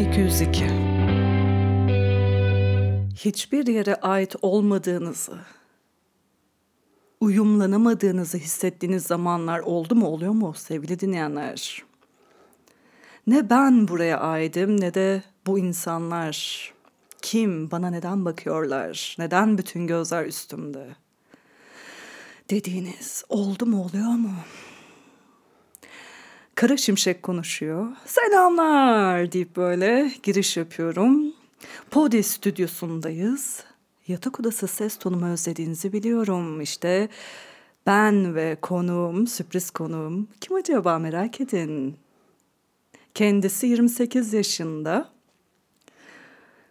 Hayatta kalma 202. Hiçbir yere ait olmadığınızı, uyumlanamadığınızı hissettiğiniz zamanlar oldu mu oluyor mu sevgili dinleyenler? Ne ben buraya aidim ne de bu insanlar. Kim bana neden bakıyorlar? Neden bütün gözler üstümde? Dediğiniz oldu mu oluyor mu? Kara Şimşek konuşuyor. Selamlar deyip böyle giriş yapıyorum. Podi stüdyosundayız. Yatak odası ses tonumu özlediğinizi biliyorum. İşte ben ve konuğum, sürpriz konuğum. Kim acaba merak edin. Kendisi 28 yaşında.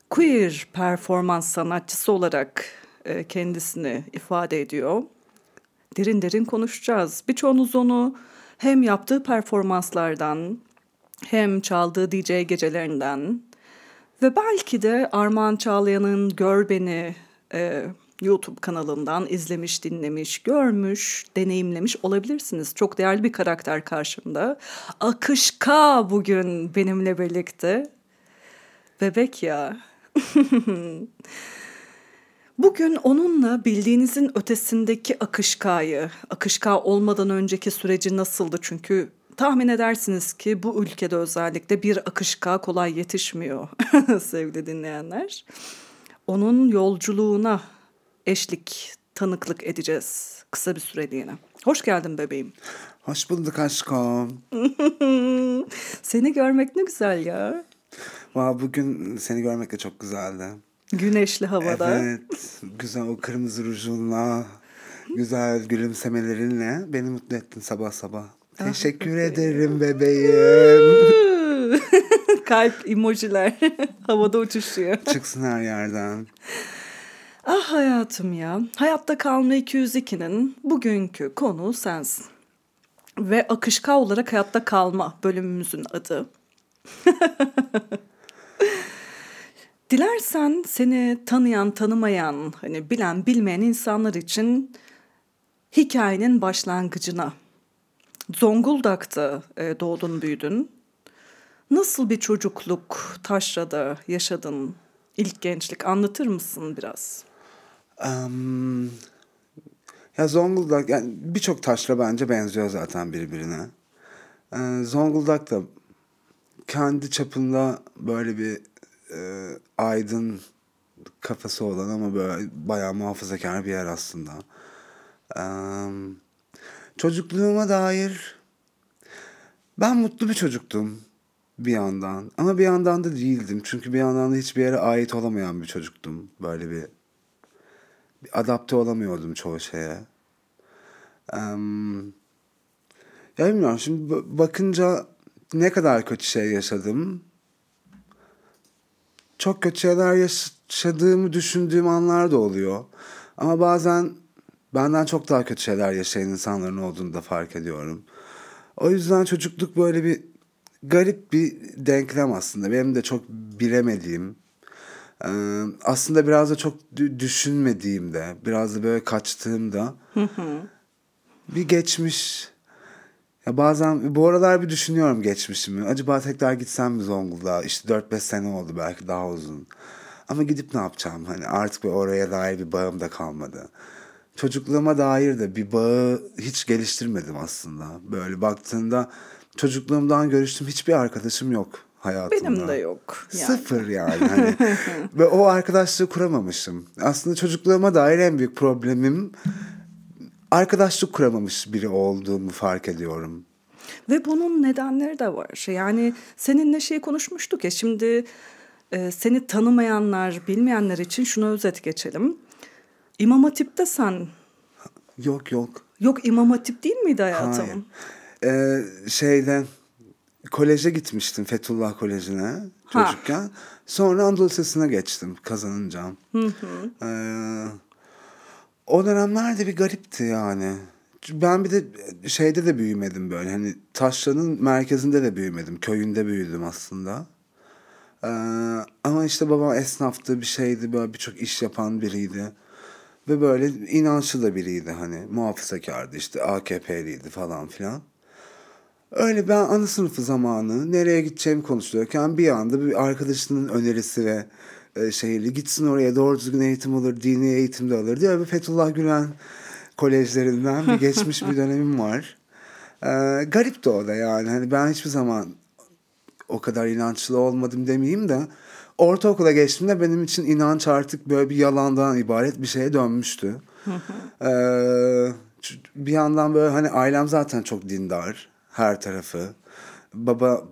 Queer performans sanatçısı olarak e, kendisini ifade ediyor. Derin derin konuşacağız. Birçoğunuz onu hem yaptığı performanslardan hem çaldığı DJ gecelerinden ve belki de Armağan Çağlayan'ın Gör Beni e, YouTube kanalından izlemiş, dinlemiş, görmüş, deneyimlemiş olabilirsiniz. Çok değerli bir karakter karşımda. Akışka bugün benimle birlikte. Bebek ya. Bugün onunla bildiğinizin ötesindeki akışkayı, akışka olmadan önceki süreci nasıldı? Çünkü tahmin edersiniz ki bu ülkede özellikle bir akışka kolay yetişmiyor sevgili dinleyenler. Onun yolculuğuna eşlik, tanıklık edeceğiz kısa bir süreliğine. Hoş geldin bebeğim. Hoş bulduk aşkım. Seni görmek ne güzel ya. Valla bugün seni görmek de çok güzeldi. Güneşli havada. Evet. Güzel o kırmızı rujunla, güzel gülümsemelerinle beni mutlu ettin sabah sabah. Ah, Teşekkür ederim bebeğim. Kalp emojiler havada uçuşuyor. Çıksın her yerden. Ah hayatım ya. Hayatta Kalma 202'nin bugünkü konu sensin. Ve akışka olarak hayatta kalma bölümümüzün adı. Dilersen seni tanıyan, tanımayan, hani bilen, bilmeyen insanlar için hikayenin başlangıcına. Zonguldak'ta e, doğdun, büyüdün. Nasıl bir çocukluk Taşra'da yaşadın? İlk gençlik anlatır mısın biraz? Um, ya Zonguldak yani birçok taşla bence benziyor zaten birbirine. Ee, Zonguldak da kendi çapında böyle bir e, aydın kafası olan ama böyle bayağı muhafazakar bir yer aslında. Ee, çocukluğuma dair ben mutlu bir çocuktum bir yandan ama bir yandan da değildim. Çünkü bir yandan da hiçbir yere ait olamayan bir çocuktum. Böyle bir, bir adapte olamıyordum çoğu şeye. Ee, ya bilmiyorum şimdi bakınca ne kadar kötü şey yaşadım çok kötü şeyler yaşadığımı düşündüğüm anlar da oluyor. Ama bazen benden çok daha kötü şeyler yaşayan insanların olduğunu da fark ediyorum. O yüzden çocukluk böyle bir garip bir denklem aslında. Benim de çok bilemediğim, aslında biraz da çok düşünmediğimde, biraz da böyle kaçtığımda bir geçmiş ya bazen bu aralar bir düşünüyorum geçmişimi. Acaba tekrar gitsem mi Zonguldak'a? İşte 4-5 sene oldu belki daha uzun. Ama gidip ne yapacağım? Hani artık bir oraya dair bir bağım da kalmadı. Çocukluğuma dair de bir bağı hiç geliştirmedim aslında. Böyle baktığında çocukluğumdan görüştüm hiçbir arkadaşım yok hayatımda. Benim de yok. Yani. Sıfır yani. Hani. Ve o arkadaşlığı kuramamışım. Aslında çocukluğuma dair en büyük problemim arkadaşlık kuramamış biri olduğumu fark ediyorum. Ve bunun nedenleri de var. Yani seninle şey konuşmuştuk ya şimdi e, seni tanımayanlar, bilmeyenler için şunu özet geçelim. İmam Hatip'te sen... Yok yok. Yok İmam Hatip değil miydi hayatım? Hayır. Ee, şeyden koleje gitmiştim Fethullah Koleji'ne çocukken. Ha. Sonra Anadolu Lisesi'ne geçtim kazanınca. Hı hı. Ee, o dönemlerde bir garipti yani. Ben bir de şeyde de büyümedim böyle. Hani Taşra'nın merkezinde de büyümedim. Köyünde büyüdüm aslında. Ee, ama işte babam esnaftı bir şeydi. Böyle birçok iş yapan biriydi. Ve böyle inançlı da biriydi hani. Muhafazakardı işte AKP'liydi falan filan. Öyle ben ana sınıfı zamanı nereye gideceğimi konuşuyorken bir anda bir arkadaşının önerisi ve e, şeyli gitsin oraya doğru düzgün eğitim alır, dini eğitim de alır diye bir Fethullah Gülen kolejlerinden bir geçmiş bir dönemim var. E, garip de o da yani. Hani ben hiçbir zaman o kadar inançlı olmadım demeyeyim de ortaokula geçtiğimde benim için inanç artık böyle bir yalandan ibaret bir şeye dönmüştü. ee, bir yandan böyle hani ailem zaten çok dindar her tarafı. Baba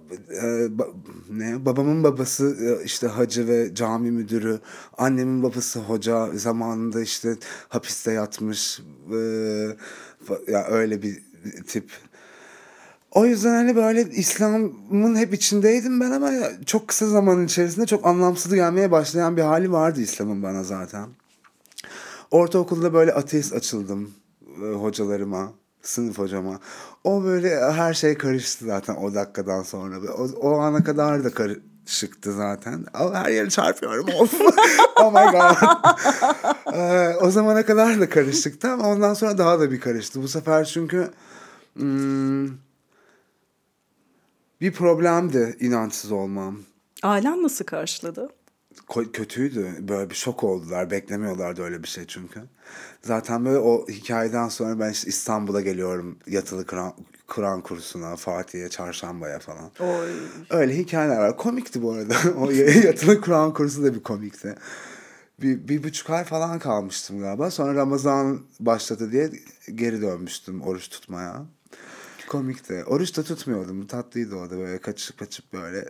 e, ba, ne babamın babası e, işte hacı ve cami müdürü, annemin babası hoca zamanında işte hapiste yatmış. E, ya öyle bir tip. O yüzden hani böyle İslam'ın hep içindeydim ben ama çok kısa zaman içerisinde çok anlamsız gelmeye başlayan bir hali vardı İslam'ın bana zaten. Ortaokulda böyle ateist açıldım e, hocalarıma, sınıf hocama. O böyle her şey karıştı zaten o dakikadan sonra. O, o ana kadar da karışıktı zaten. Her yeri çarpıyorum. oh my god. ee, o zamana kadar da karışıktı ama ondan sonra daha da bir karıştı. Bu sefer çünkü... Hmm, bir problemdi inançsız olmam. Ailen nasıl karşıladı? Kötüydü. Böyle bir şok oldular. Beklemiyorlardı öyle bir şey çünkü. Zaten böyle o hikayeden sonra ben işte İstanbul'a geliyorum. Yatılı Kur'an, Kur'an kursuna, Fatih'e, Çarşamba'ya falan. Oy. Öyle hikayeler var. Komikti bu arada. o yatılı Kur'an kursu da bir komikti. Bir, bir buçuk ay falan kalmıştım galiba. Sonra Ramazan başladı diye geri dönmüştüm oruç tutmaya. Komikti. Oruç da tutmuyordum. Tatlıydı o da böyle kaçıp kaçıp böyle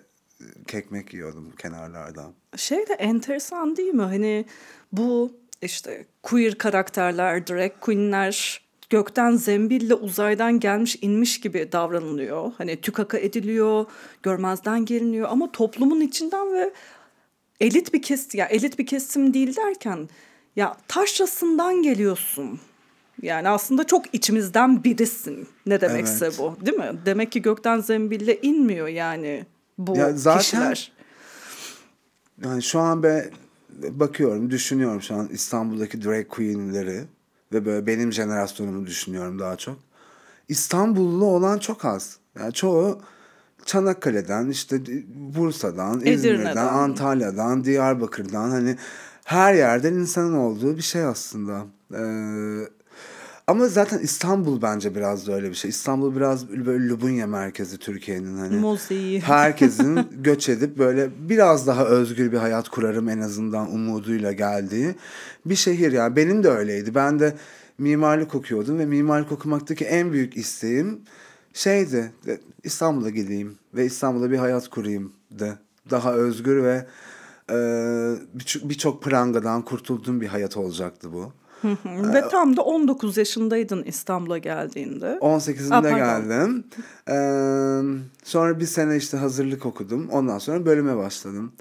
kekmek yiyordum kenarlardan. Şey de enteresan değil mi? Hani bu işte queer karakterler, drag queenler gökten zembille uzaydan gelmiş inmiş gibi davranılıyor. Hani tükaka ediliyor, görmezden geliniyor ama toplumun içinden ve elit bir kesim ya elit bir kesim değil derken ya taşrasından geliyorsun. Yani aslında çok içimizden birisin. Ne demekse evet. bu değil mi? Demek ki gökten zembille inmiyor yani bu ya zaten, kişiler. Yani şu an ben bakıyorum, düşünüyorum şu an İstanbul'daki drag queen'leri ve böyle benim jenerasyonumu düşünüyorum daha çok. İstanbullu olan çok az. Yani çoğu Çanakkale'den, işte Bursa'dan, İzmir'den, Antalya'dan, Diyarbakır'dan hani her yerden insanın olduğu bir şey aslında. Ee, ama zaten İstanbul bence biraz da öyle bir şey. İstanbul biraz böyle Lubunya merkezi Türkiye'nin hani. Mozeyi. Herkesin göç edip böyle biraz daha özgür bir hayat kurarım en azından umuduyla geldiği bir şehir. Yani benim de öyleydi. Ben de mimarlık okuyordum ve mimarlık okumaktaki en büyük isteğim şeydi. İstanbul'a gideyim ve İstanbul'da bir hayat kurayım da. Daha özgür ve e, birçok prangadan kurtulduğum bir hayat olacaktı bu. Ve tam da 19 yaşındaydın İstanbul'a geldiğinde. 18'inde geldim. Ee, sonra bir sene işte hazırlık okudum. Ondan sonra bölüme başladım.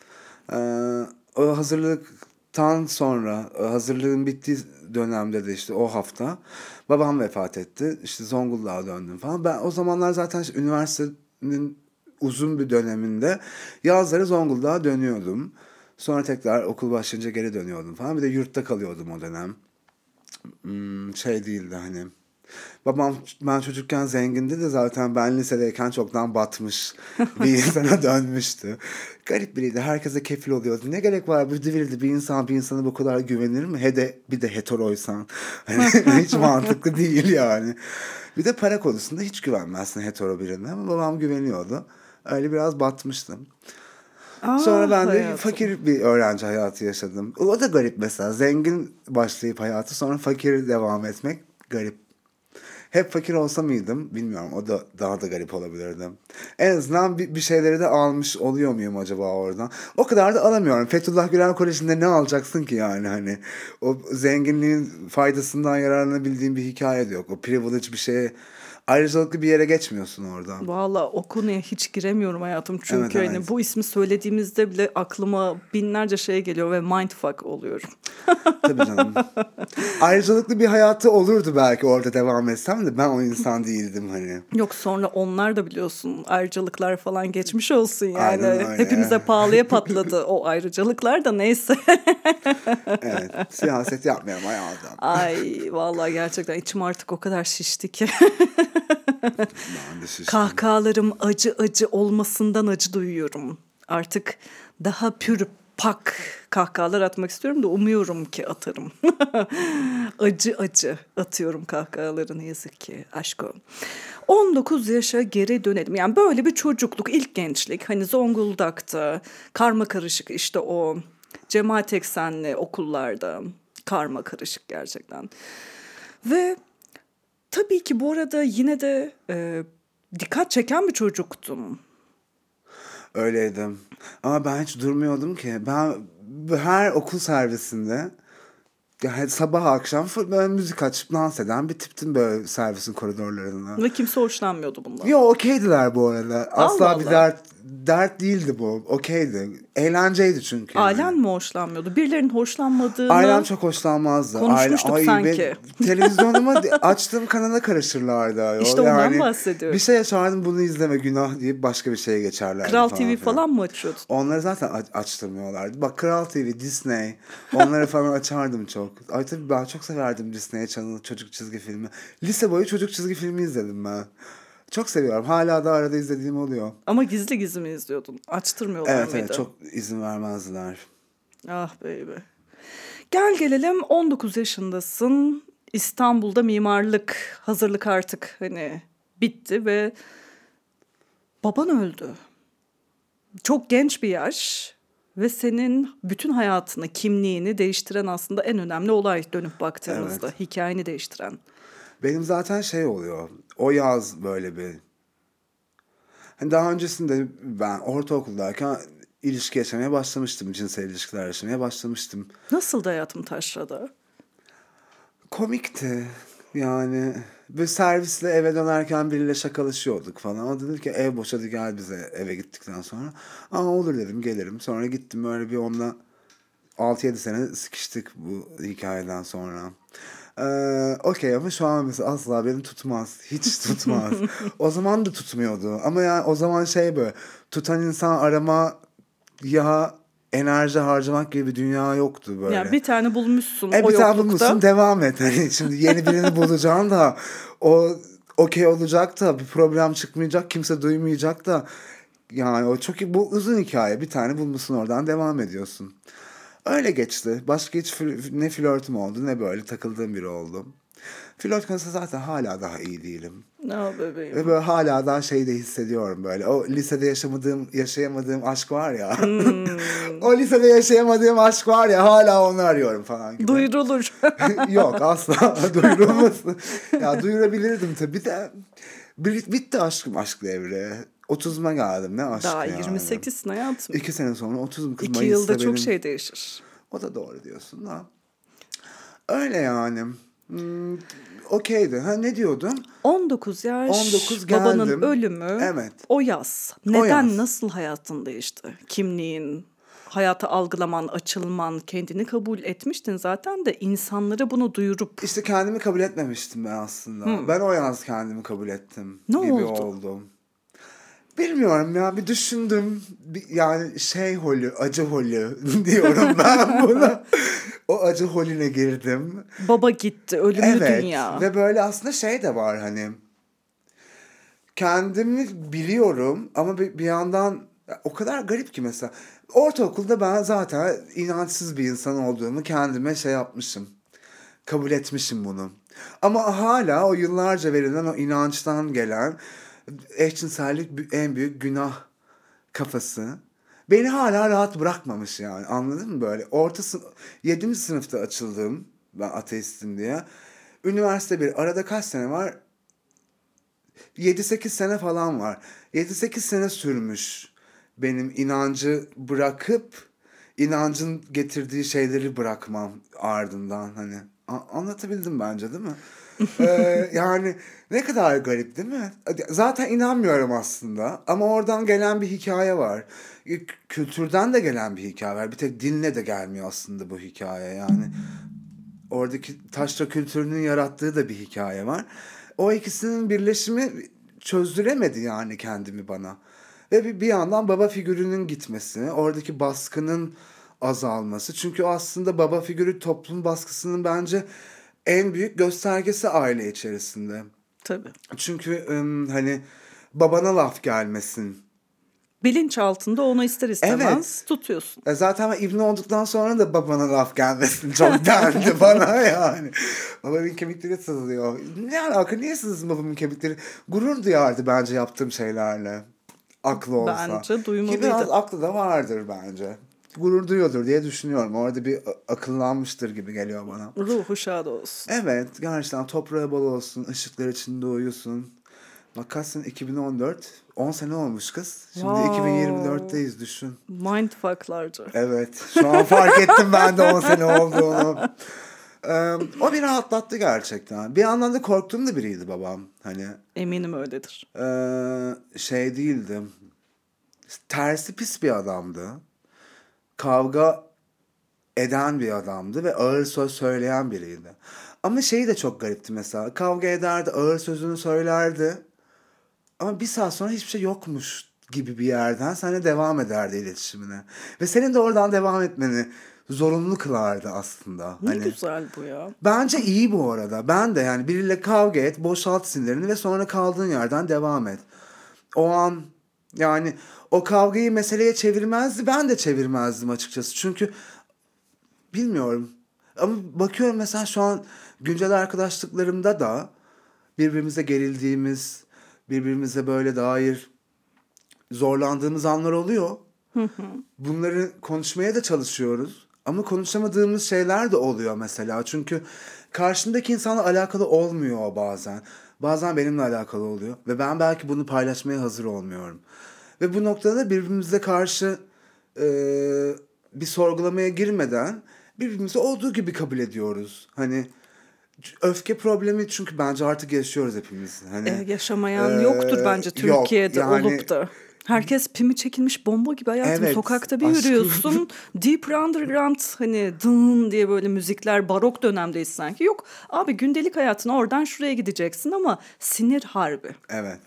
Ee, o hazırlıktan sonra hazırlığın bittiği dönemde de işte o hafta babam vefat etti. İşte Zonguldak'a döndüm falan. Ben o zamanlar zaten işte üniversitenin uzun bir döneminde yazları Zonguldak'a dönüyordum. Sonra tekrar okul başlayınca geri dönüyordum falan. Bir de yurtta kalıyordum o dönem. Hmm, şey değildi hani. Babam ben çocukken zengindi de zaten ben lisedeyken çoktan batmış bir insana dönmüştü. Garip biriydi. Herkese kefil oluyordu. Ne gerek var bu divildi bir insan bir insana bu kadar güvenir mi? He de bir de heteroysan. Hani hiç mantıklı değil yani. Bir de para konusunda hiç güvenmezsin hetero birine ama babam güveniyordu. Öyle biraz batmıştım. Aa, Sonra ben de hayatım. fakir bir öğrenci hayatı yaşadım. O da garip mesela. Zengin başlayıp hayatı sonra fakir devam etmek garip. Hep fakir olsa mıydım bilmiyorum. O da daha da garip olabilirdi. En azından bir, bir şeyleri de almış oluyor muyum acaba oradan? O kadar da alamıyorum. Fethullah Gülen Koleji'nde ne alacaksın ki yani hani? O zenginliğin faydasından yararlanabildiğin bir hikaye de yok. O privilege bir şeye ayrıcalıklı bir yere geçmiyorsun oradan. Valla o konuya hiç giremiyorum hayatım. Çünkü evet, evet. hani bu ismi söylediğimizde bile aklıma binlerce şey geliyor ve mindfuck oluyorum. Tabii canım. ayrıcalıklı bir hayatı olurdu belki orada devam etsem de ben o insan değildim hani. Yok sonra onlar da biliyorsun ayrıcalıklar falan geçmiş olsun yani. Hepimize pahalıya patladı o ayrıcalıklar da neyse. evet siyaset yapmayalım hayatım. Ay vallahi gerçekten içim artık o kadar şişti ki. Kahkahalarım acı acı olmasından acı duyuyorum. Artık daha pür pak kahkahalar atmak istiyorum da umuyorum ki atarım. acı acı atıyorum kahkahaları ne yazık ki aşko. 19 yaşa geri dönelim. Yani böyle bir çocukluk, ilk gençlik. Hani Zonguldak'ta karma karışık işte o cemaat eksenli okullarda karma karışık gerçekten. Ve tabii ki bu arada yine de e, dikkat çeken bir çocuktum. Öyleydim. Ama ben hiç durmuyordum ki. Ben her okul servisinde yani sabah akşam böyle müzik açıp dans eden bir tiptim böyle servisin koridorlarında. Ve kimse hoşlanmıyordu bundan. Yo okeydiler bu arada. Asla Allah bir Allah. dert dert değildi bu. Okeydi. Eğlenceydi çünkü. yani. Ailen mi hoşlanmıyordu? Birilerinin hoşlanmadığını... Ailem çok hoşlanmazdı. Konuşmuştuk Aile- sanki. ben televizyonuma açtığım kanala karışırlardı. İşte ondan bahsediyorum. Bir şey açardım bunu izleme günah deyip başka bir şeye geçerlerdi. Kral falan TV filan. falan mı açıyordun? Onları zaten aç- açtırmıyorlardı. Bak Kral TV, Disney onları falan açardım çok. Ay tabii ben çok severdim Disney Channel çocuk çizgi filmi. Lise boyu çocuk çizgi filmi izledim ben. Çok seviyorum. Hala da arada izlediğim oluyor. Ama gizli gizli mi izliyordun? Açtırmıyorlar Evet mıydı? evet çok izin vermezdiler. Ah baby. Gel gelelim 19 yaşındasın. İstanbul'da mimarlık hazırlık artık hani bitti ve baban öldü. Çok genç bir yaş ve senin bütün hayatını, kimliğini değiştiren aslında en önemli olay dönüp baktığımızda. Hikayeni değiştiren. Benim zaten şey oluyor. O yaz böyle bir... Hani daha öncesinde ben ortaokuldayken ilişki yaşamaya başlamıştım. Cinsel ilişkiler yaşamaya başlamıştım. Nasıldı hayatım taşrada? Komikti. Yani bir servisle eve dönerken biriyle şakalaşıyorduk falan. O dedi ki ev boş hadi gel bize eve gittikten sonra. Aa olur dedim gelirim. Sonra gittim öyle bir onunla 6-7 sene sıkıştık bu hikayeden sonra. Ee, Okey ama şu an mesela asla beni tutmaz. Hiç tutmaz. o zaman da tutmuyordu. Ama yani o zaman şey böyle tutan insan arama ya enerji harcamak gibi bir dünya yoktu böyle. Yani bir tane bulmuşsun E o bir tane yoklukta. bulmuşsun devam et. Hani şimdi yeni birini bulacaksın da o okey olacak da bir problem çıkmayacak kimse duymayacak da yani o çok bu uzun hikaye bir tane bulmuşsun oradan devam ediyorsun. Öyle geçti. Başka hiç ne flörtüm oldu ne böyle takıldığım biri oldu. Flört konusunda zaten hala daha iyi değilim. Ne bebeğim. Ve böyle hala daha şey de hissediyorum böyle. O lisede yaşamadığım, yaşayamadığım aşk var ya. Hmm. o lisede yaşayamadığım aşk var ya hala onu arıyorum falan gibi. Duyurulur. Yok asla duyurulmasın. ya duyurabilirdim tabii de. Bit- Bitti aşkım aşk devri. 30'uma geldim ne aşk Daha yani. 28'sin hayatım. İki sene sonra 30'um kız İki Mayıs'ta yılda çok benim- şey değişir. O da doğru diyorsun da. Öyle yani. Hmm, okeydi. Ha ne diyordum? 19 yaş 19 babanın geldim. ölümü Evet. o yaz. Neden yaz. nasıl hayatın değişti? Kimliğin, hayatı algılaman, açılman, kendini kabul etmiştin zaten de insanlara bunu duyurup İşte kendimi kabul etmemiştim ben aslında. Ben o yaz kendimi kabul ettim. Ne gibi oldu? oldu. Bilmiyorum ya bir düşündüm. Bir, yani şey holü, acı holü diyorum ben buna. o acı holüne girdim. baba gitti, ölümlü Evet dünya. ve böyle aslında şey de var hani. Kendimi biliyorum ama bir, bir yandan o kadar garip ki mesela. Ortaokulda ben zaten inançsız bir insan olduğumu kendime şey yapmışım. Kabul etmişim bunu. Ama hala o yıllarca verilen o inançtan gelen eşcinsellik en büyük günah kafası. Beni hala rahat bırakmamış yani anladın mı böyle? Orta sınıf 7. sınıfta açıldım ben ateistim diye. Üniversite bir arada kaç sene var? 7-8 sene falan var. 7-8 sene sürmüş benim inancı bırakıp inancın getirdiği şeyleri bırakmam ardından hani. A- anlatabildim bence değil mi? Ee, yani ne kadar garip değil mi? Zaten inanmıyorum aslında ama oradan gelen bir hikaye var. K- Kültürden de gelen bir hikaye var. Bir tek dinle de gelmiyor aslında bu hikaye yani. Oradaki taşra kültürünün yarattığı da bir hikaye var. O ikisinin birleşimi çözdüremedi yani kendimi bana. Ve bir, bir yandan baba figürünün gitmesi, oradaki baskının azalması. Çünkü aslında baba figürü toplum baskısının bence en büyük göstergesi aile içerisinde. Tabii. Çünkü hani babana laf gelmesin. Bilinç altında onu ister istemez Evet. tutuyorsun. E zaten ben ibne olduktan sonra da babana laf gelmesin çok dendi bana yani. Babamın kemikleri sızlıyor. Ne alaka niye sızsın babamın kemikleri? Gurur duyardı bence yaptığım şeylerle. Aklı olsa. Bence Ki duymalıydı. biraz aklı da vardır bence. Gurur duyuyordur diye düşünüyorum. Orada bir akıllanmıştır gibi geliyor bana. Ruhu şad olsun. Evet gerçekten toprağı bol olsun, ışıklar içinde uyusun. Bak kaç sene 2014, 10 sene olmuş kız. Şimdi Wow. 2024'teyiz düşün. Mindfucklarca. Evet şu an fark ettim ben de 10 sene olduğunu. O beni rahatlattı gerçekten. Bir yandan da korktuğum da biriydi babam. Hani Eminim öyledir. ee, şey değildi. Tersi pis bir adamdı. Kavga eden bir adamdı ve ağır söz söyleyen biriydi. Ama şey de çok garipti mesela. Kavga ederdi, ağır sözünü söylerdi. Ama bir saat sonra hiçbir şey yokmuş gibi bir yerden seninle devam ederdi iletişimine. Ve senin de oradan devam etmeni zorunlu kılardı aslında. Ne Hani güzel bu ya. Bence iyi bu arada. Ben de yani biriyle kavga et, boşalt sinirlerini ve sonra kaldığın yerden devam et. O an yani o kavgayı meseleye çevirmezdi. Ben de çevirmezdim açıkçası. Çünkü bilmiyorum. Ama bakıyorum mesela şu an güncel arkadaşlıklarımda da birbirimize gerildiğimiz, birbirimize böyle dair zorlandığımız anlar oluyor. Bunları konuşmaya da çalışıyoruz. Ama konuşamadığımız şeyler de oluyor mesela. Çünkü karşımdaki insanla alakalı olmuyor bazen. Bazen benimle alakalı oluyor. Ve ben belki bunu paylaşmaya hazır olmuyorum. Ve bu noktada da birbirimize karşı e, bir sorgulamaya girmeden birbirimizi olduğu gibi kabul ediyoruz. Hani öfke problemi çünkü bence artık yaşıyoruz hepimiz. Hani Ee, yaşamayan Ee, yoktur bence yok, Türkiye'de yani- olup da. Herkes pimi çekilmiş bomba gibi hayatım. Evet, Sokakta bir aşkım. yürüyorsun. Deep Underground hani dın diye böyle müzikler barok dönemdeyiz sanki. Yok abi gündelik hayatına oradan şuraya gideceksin ama sinir harbi. evet.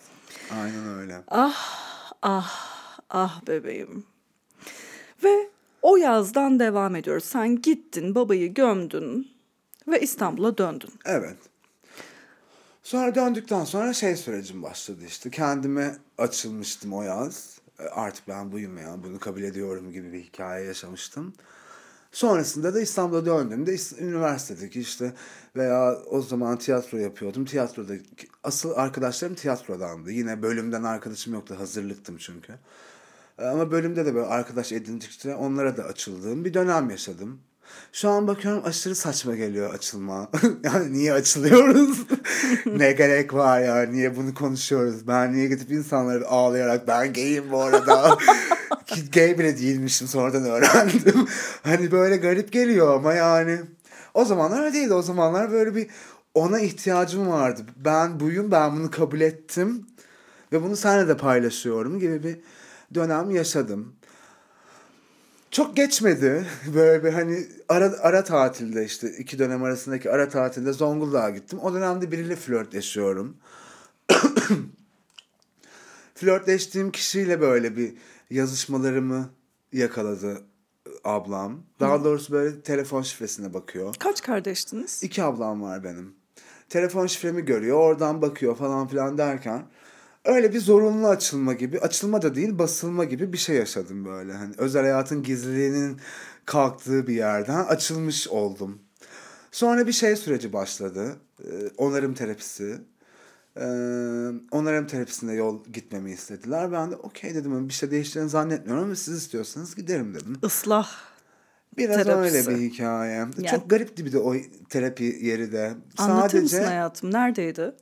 Aynen öyle. Ah ah bebeğim. Ve o yazdan devam ediyoruz. Sen gittin babayı gömdün ve İstanbul'a döndün. Evet. Sonra döndükten sonra şey sürecim başladı işte. Kendime açılmıştım o yaz. Artık ben buyum ya bunu kabul ediyorum gibi bir hikaye yaşamıştım. Sonrasında da İstanbul'a döndüğümde üniversitedeki işte veya o zaman tiyatro yapıyordum. Tiyatroda asıl arkadaşlarım tiyatrodandı. Yine bölümden arkadaşım yoktu. Hazırlıktım çünkü. E, Ama bölümde de böyle arkadaş edindikçe onlara da açıldığım bir dönem yaşadım. Şu an bakıyorum aşırı saçma geliyor açılma. yani niye açılıyoruz? ne gerek var ya? Niye bunu konuşuyoruz? Ben niye gidip insanlara ağlayarak ben gayim bu arada. Ki gay bile değilmişim sonradan öğrendim. hani böyle garip geliyor ama yani. O zamanlar öyle değildi. O zamanlar böyle bir ona ihtiyacım vardı. Ben buyum ben bunu kabul ettim. Ve bunu seninle de paylaşıyorum gibi bir dönem yaşadım. Çok geçmedi. Böyle bir hani ara, ara tatilde işte iki dönem arasındaki ara tatilde Zonguldak'a gittim. O dönemde biriyle flörtleşiyorum. Flörtleştiğim kişiyle böyle bir yazışmalarımı yakaladı ablam. Daha doğrusu böyle telefon şifresine bakıyor. Kaç kardeştiniz? İki ablam var benim. Telefon şifremi görüyor, oradan bakıyor falan filan derken öyle bir zorunlu açılma gibi, açılma da değil basılma gibi bir şey yaşadım böyle. Hani özel hayatın gizliliğinin kalktığı bir yerden açılmış oldum. Sonra bir şey süreci başladı. Onarım terapisi. Ee, onarım terapisinde yol gitmemi istediler. Ben de okey dedim bir şey değiştiğini zannetmiyorum ama siz istiyorsanız giderim dedim. Islah. Biraz Terapisi. öyle bir hikaye. Yani- Çok garipti bir de o terapi yeri de. Anlatır mısın hayatım? Neredeydi?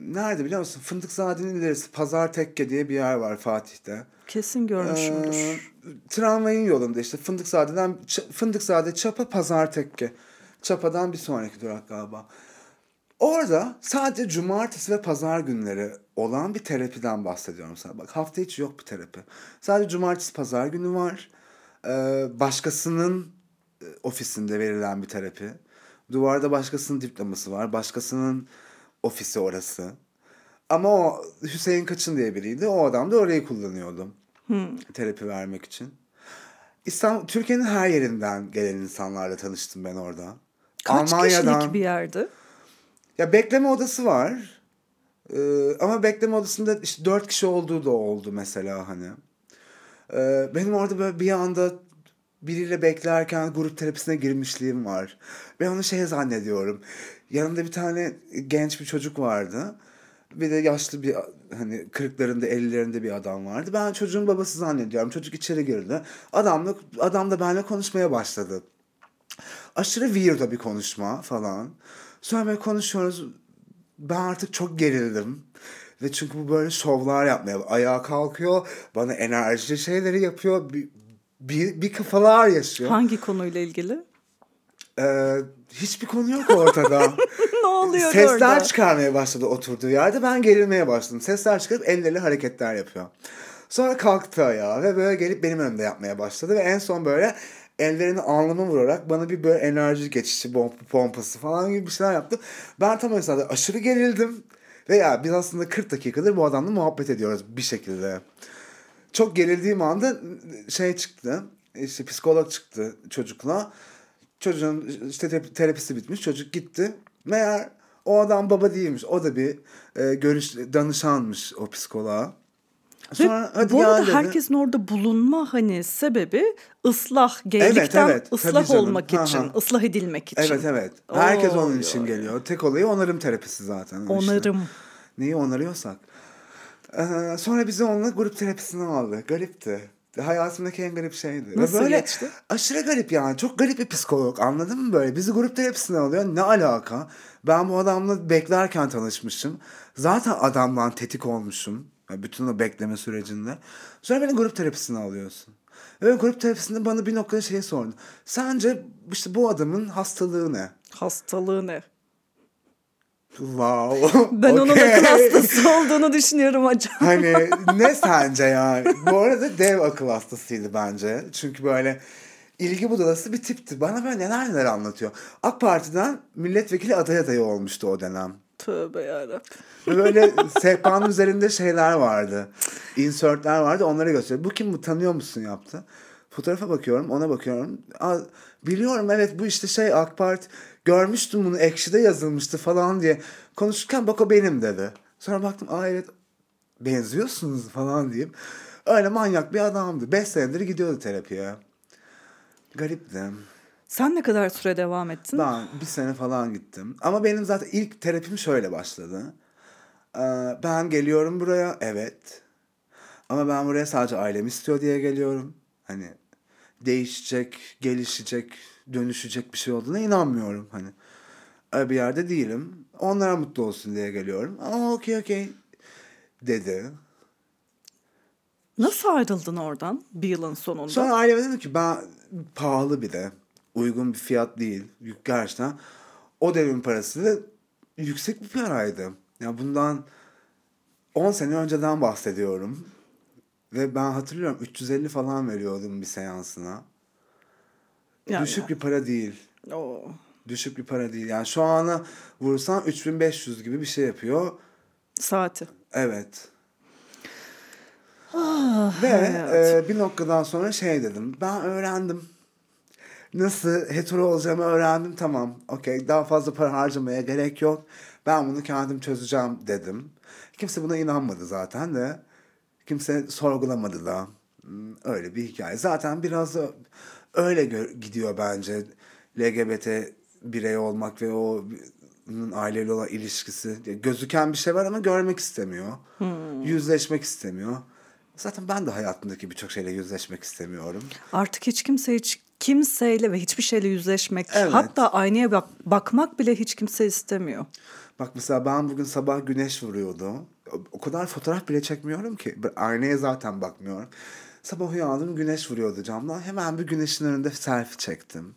nerede biliyor musun? Fındıkzade'nin ilerisi Pazar Tekke diye bir yer var Fatih'te. Kesin görmüşümdür. Ee, tramvayın yolunda işte Fındıkzade'den Fındıkzade Çapa Pazar Tekke. Çapa'dan bir sonraki durak galiba. Orada sadece cumartesi ve pazar günleri olan bir terapiden bahsediyorum sana. Bak hafta içi yok bir terapi. Sadece cumartesi pazar günü var. Ee, başkasının e, ofisinde verilen bir terapi. Duvarda başkasının diploması var. Başkasının ofisi orası. Ama o Hüseyin Kaçın diye biriydi. O adam da orayı kullanıyordu. Terapi vermek için. İstanbul, Türkiye'nin her yerinden gelen insanlarla tanıştım ben orada. Kaç kişilik bir yerdi? Ya bekleme odası var. Ee, ama bekleme odasında işte dört kişi olduğu da oldu mesela hani. Ee, benim orada böyle bir anda biriyle beklerken grup terapisine girmişliğim var. Ben onu şey zannediyorum. Yanımda bir tane genç bir çocuk vardı. Bir de yaşlı bir hani kırklarında ellilerinde bir adam vardı. Ben çocuğun babası zannediyorum. Çocuk içeri girdi. Adamla, adam da benimle konuşmaya başladı. Aşırı weird bir konuşma falan. Sonra böyle konuşuyoruz. Ben artık çok gerildim. Ve çünkü bu böyle şovlar yapmaya ayağa kalkıyor. Bana enerji şeyleri yapıyor. Bir, bir, bir kafalar yaşıyor. Hangi konuyla ilgili? Ee, hiçbir konu yok ortada. ne oluyor Sesler orada? çıkarmaya başladı oturduğu yerde. Ben gerilmeye başladım. Sesler çıkarıp elleriyle hareketler yapıyor. Sonra kalktı ayağa ve böyle gelip benim önümde yapmaya başladı. Ve en son böyle ellerini alnıma vurarak bana bir böyle enerji geçişi, pomp- pompası falan gibi bir şeyler yaptı. Ben tam esnada aşırı gerildim. Ve ya biz aslında 40 dakikadır bu adamla muhabbet ediyoruz bir şekilde. Çok gerildiğim anda şey çıktı. İşte psikolog çıktı çocukla. Çocuğun işte te- terapisi bitmiş. Çocuk gitti. Meğer o adam baba değilmiş. O da bir e, görüş danışanmış o psikoloğa. Sonra Ve hadi bu arada herkesin orada bulunma hani sebebi ıslah, geylikten evet, ıslah tabii canım. olmak Ha, için, ha. ıslah edilmek için. Evet evet. Herkes Oo, onun için geliyor. Tek olayı onarım terapisi zaten. o işte. Onarım. Neyi onarıyorsak. Ee, sonra bizi onunla grup terapisine aldı. Garipti. Hayatımdaki en garip şeydi. Nasıl böyle geçti? Aşırı garip yani. Çok garip bir psikolog. Anladın mı böyle? Bizi grup terapisine alıyor. Ne alaka? Ben bu adamla beklerken tanışmışım. Zaten adamdan tetik olmuşum. Yani bütün o bekleme sürecinde. Sonra beni grup terapisine alıyorsun. Ve grup terapisinde bana bir noktada şey sordu. Sence işte bu adamın hastalığı ne? Hastalığı ne? Wow. Ben onun okey. akıl hastası olduğunu düşünüyorum hocam. Hani ne sence yani? Bu arada dev akıl hastasıydı bence. Çünkü böyle ilgi budalası bir tipti. Bana böyle neler neler anlatıyor. AK Parti'den milletvekili aday adayı olmuştu o dönem. Tövbe yarabbim. Böyle sehpanın üzerinde şeyler vardı. Insertler vardı onları gösteriyor. Bu kim bu tanıyor musun yaptı. Fotoğrafa bakıyorum ona bakıyorum. Aa, biliyorum evet bu işte şey AK Parti görmüştüm bunu ekşide yazılmıştı falan diye. Konuşurken bak o benim dedi. Sonra baktım aa evet benziyorsunuz falan diyeyim. Öyle manyak bir adamdı. Beş senedir gidiyordu terapiye. Garipti. Sen ne kadar süre devam ettin? Ben bir sene falan gittim. Ama benim zaten ilk terapim şöyle başladı. Ee, ben geliyorum buraya, evet. Ama ben buraya sadece ailem istiyor diye geliyorum. Hani değişecek, gelişecek, dönüşecek bir şey olduğuna inanmıyorum. Hani öyle bir yerde değilim. Onlara mutlu olsun diye geliyorum. Ama okey okey dedi. Nasıl ayrıldın oradan bir yılın sonunda? Sonra aileme dedim ki ben pahalı bir de uygun bir fiyat değil. Gerçekten o devrin parası da yüksek bir paraydı. Ya bundan 10 sene önceden bahsediyorum. Ve ben hatırlıyorum 350 falan veriyordum bir seansına. Yani- Düşük bir para değil. Oo. Düşük bir para değil. Yani şu ana vursan 3500 gibi bir şey yapıyor. Saati. Evet. Ah, Ve hayat. e, bir noktadan sonra şey dedim. Ben öğrendim. Nasıl hetero olacağımı öğrendim. Tamam. Okey. Daha fazla para harcamaya gerek yok. Ben bunu kendim çözeceğim dedim. Kimse buna inanmadı zaten de. Kimse sorgulamadı da. Hmm, Öyle bir hikaye. Zaten biraz da öyle gidiyor bence. LGBT birey olmak ve o onun aileyle olan ilişkisi. Gözüken bir şey var ama görmek istemiyor. Yüzleşmek istemiyor. Zaten ben de hayatımdaki birçok şeyle yüzleşmek istemiyorum. Artık hiç kimse hiç kimseyle ve hiçbir şeyle yüzleşmek, Evet. hatta aynaya bak bakmak bile hiç kimse istemiyor. Bak mesela ben bugün sabah güneş vuruyordu. O- kadar fotoğraf bile çekmiyorum ki. Aynaya zaten bakmıyorum. Sabah uyandım güneş vuruyordu camdan. Hemen bir güneşin önünde selfie çektim.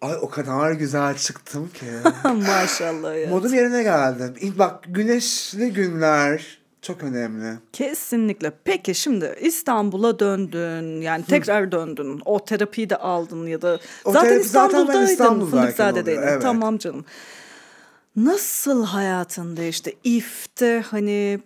Ay o kadar güzel çıktım ki. Maşallah ya. Modum yerine geldim. Bak güneşli günler çok önemli. Kesinlikle. Peki şimdi İstanbul'a döndün. Yani tekrar döndün. O terapiyi de aldın ya da O zaten terapi zaten İstanbul'daydın. İstanbul'dayken Fındıkzade'deydin. evet. Tamam canım. Nasıl hayatın değişti? İF'te hani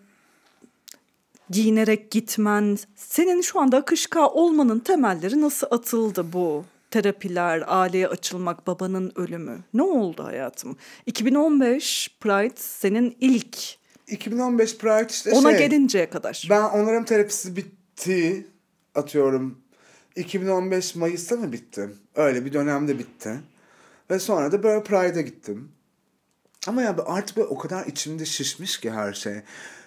giyinerek gitmen, senin şu anda akışka olmanın temelleri nasıl atıldı bu? Terapiler, aileye açılmak, babanın ölümü. Ne oldu hayatım? 2015 Pride senin ilk 2015 Pride işte Ona şey. gelinceye kadar. Ben onarım terapisi bitti. Atıyorum 2015 Mayıs'ta mı bitti? Öyle bir dönemde bitti. Ve sonra da böyle Pride'a gittim. Ama ya artık böyle o kadar içimde şişmiş ki her şey.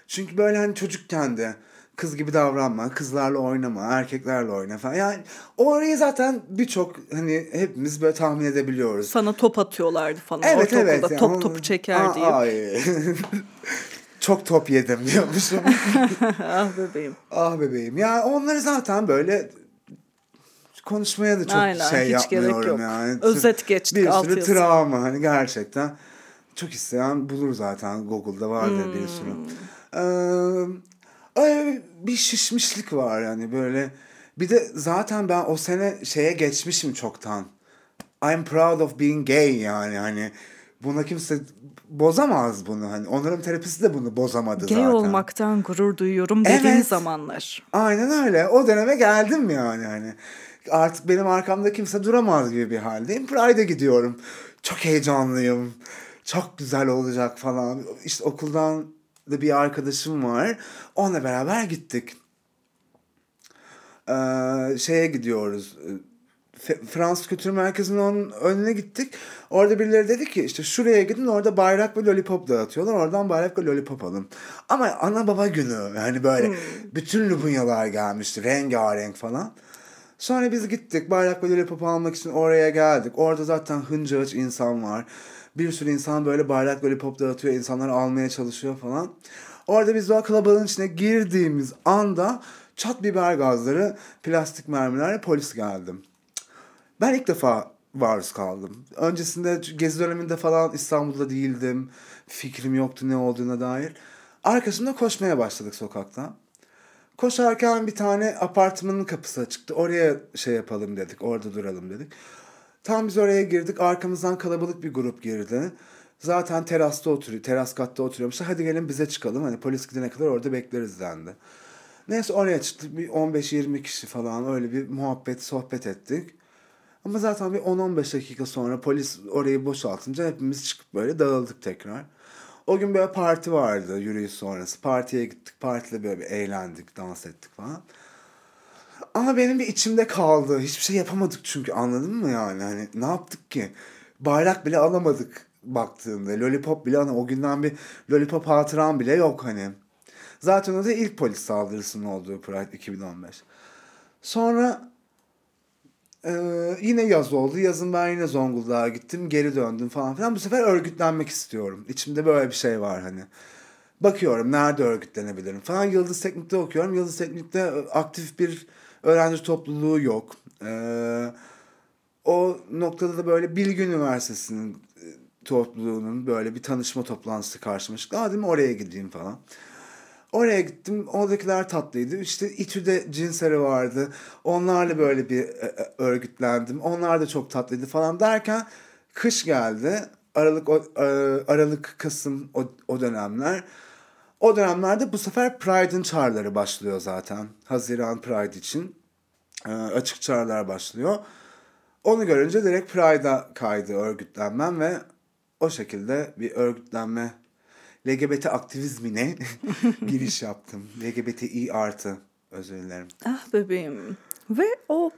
Çünkü böyle hani çocukken de kız gibi davranma, kızlarla oynama, erkeklerle oyna falan. Yani orayı zaten birçok hani hepimiz böyle tahmin edebiliyoruz. Sana top atıyorlardı falan. Evet Ortaokulda evet. yani top topu çeker ay. Çok top yedim diyormuşum. ah bebeğim. ah bebeğim. Ya onları zaten böyle konuşmaya da çok Aynen, şey hiç gerek yapmıyorum yok. yani. Özet geçtik, Bir sürü travma hani gerçekten. Çok isteyen bulur zaten. Google'da vardır Hmm. bir sürü. Ee, öyle bir şişmişlik var yani böyle. Bir de zaten ben o sene şeye geçmişim çoktan. I'm proud of being gay yani hani buna kimse bozamaz bunu hani onların terapisi de bunu bozamadı Gay zaten. olmaktan gurur duyuyorum dediğin Evet. zamanlar. Aynen öyle. O döneme geldim yani hani. Artık benim arkamda kimse duramaz gibi bir haldeyim. Pride'e gidiyorum. Çok heyecanlıyım. Çok güzel olacak falan. İşte okuldan da bir arkadaşım var. Onunla beraber gittik. Ee, şeye gidiyoruz. Fransız Kültür Merkezi'nin onun önüne gittik. Orada birileri dedi ki işte şuraya gidin orada bayrak ve lollipop dağıtıyorlar. Oradan bayrak ve lollipop alın. Ama ana baba günü yani böyle bütün Lubunyalar gelmişti. Rengarenk falan. Sonra biz gittik bayrak ve lollipop almak için oraya geldik. Orada zaten hınca hınç insan var. Bir sürü insan böyle bayrak lollipop dağıtıyor. insanlar almaya çalışıyor falan. Orada biz o kalabalığın içine girdiğimiz anda çat biber gazları, plastik mermilerle polis geldi. Ben ilk defa maruz kaldım. Öncesinde gezi döneminde falan İstanbul'da değildim. Fikrim yoktu ne olduğuna dair. Arkasında koşmaya başladık sokakta. Koşarken bir tane apartmanın kapısı açıktı. Oraya şey yapalım dedik. Orada duralım dedik. Tam biz oraya girdik. Arkamızdan kalabalık bir grup girdi. Zaten terasta oturuyor. Teras katta oturuyormuşlar. Hadi gelin bize çıkalım. Hani polis gidene kadar orada bekleriz dendi. Neyse oraya çıktık. Bir 15-20 kişi falan öyle bir muhabbet, sohbet ettik. Ama zaten bir 10-15 dakika sonra polis orayı boşaltınca hepimiz çıkıp böyle dağıldık tekrar. O gün böyle parti vardı yürüyüş sonrası. Partiye gittik. Partide böyle bir eğlendik, dans ettik falan. Ama benim bir içimde kaldı. Hiçbir şey yapamadık çünkü anladın mı yani? Hani ne yaptık ki? Bayrak bile alamadık baktığında. Lollipop bile hani o günden bir lollipop hatıram bile yok hani. Zaten o da ilk polis saldırısının olduğu Pride 2015. Sonra ee, yine yaz oldu. Yazın ben yine Zonguldak'a gittim. Geri döndüm falan filan. Bu sefer örgütlenmek istiyorum. İçimde böyle bir şey var hani. Bakıyorum nerede örgütlenebilirim falan. Yıldız Teknik'te okuyorum. Yıldız Teknik'te aktif bir öğrenci topluluğu yok. Ee, o noktada da böyle Bilgi Üniversitesi'nin e, topluluğunun böyle bir tanışma toplantısı karşıma çıktı. Aa oraya gideyim falan. Oraya gittim. Oradakiler tatlıydı. İşte İTÜ'de cinseri vardı. Onlarla böyle bir e, e, örgütlendim. Onlar da çok tatlıydı falan derken kış geldi. Aralık e, Aralık Kasım o, o dönemler. O dönemlerde bu sefer Pride'ın çağrıları başlıyor zaten. Haziran Pride için. Açık çağrılar başlıyor. Onu görünce direkt Pride'a kaydı örgütlenmem ve o şekilde bir örgütlenme LGBT aktivizmine giriş yaptım. LGBTİ artı özür dilerim. Ah bebeğim. Ve o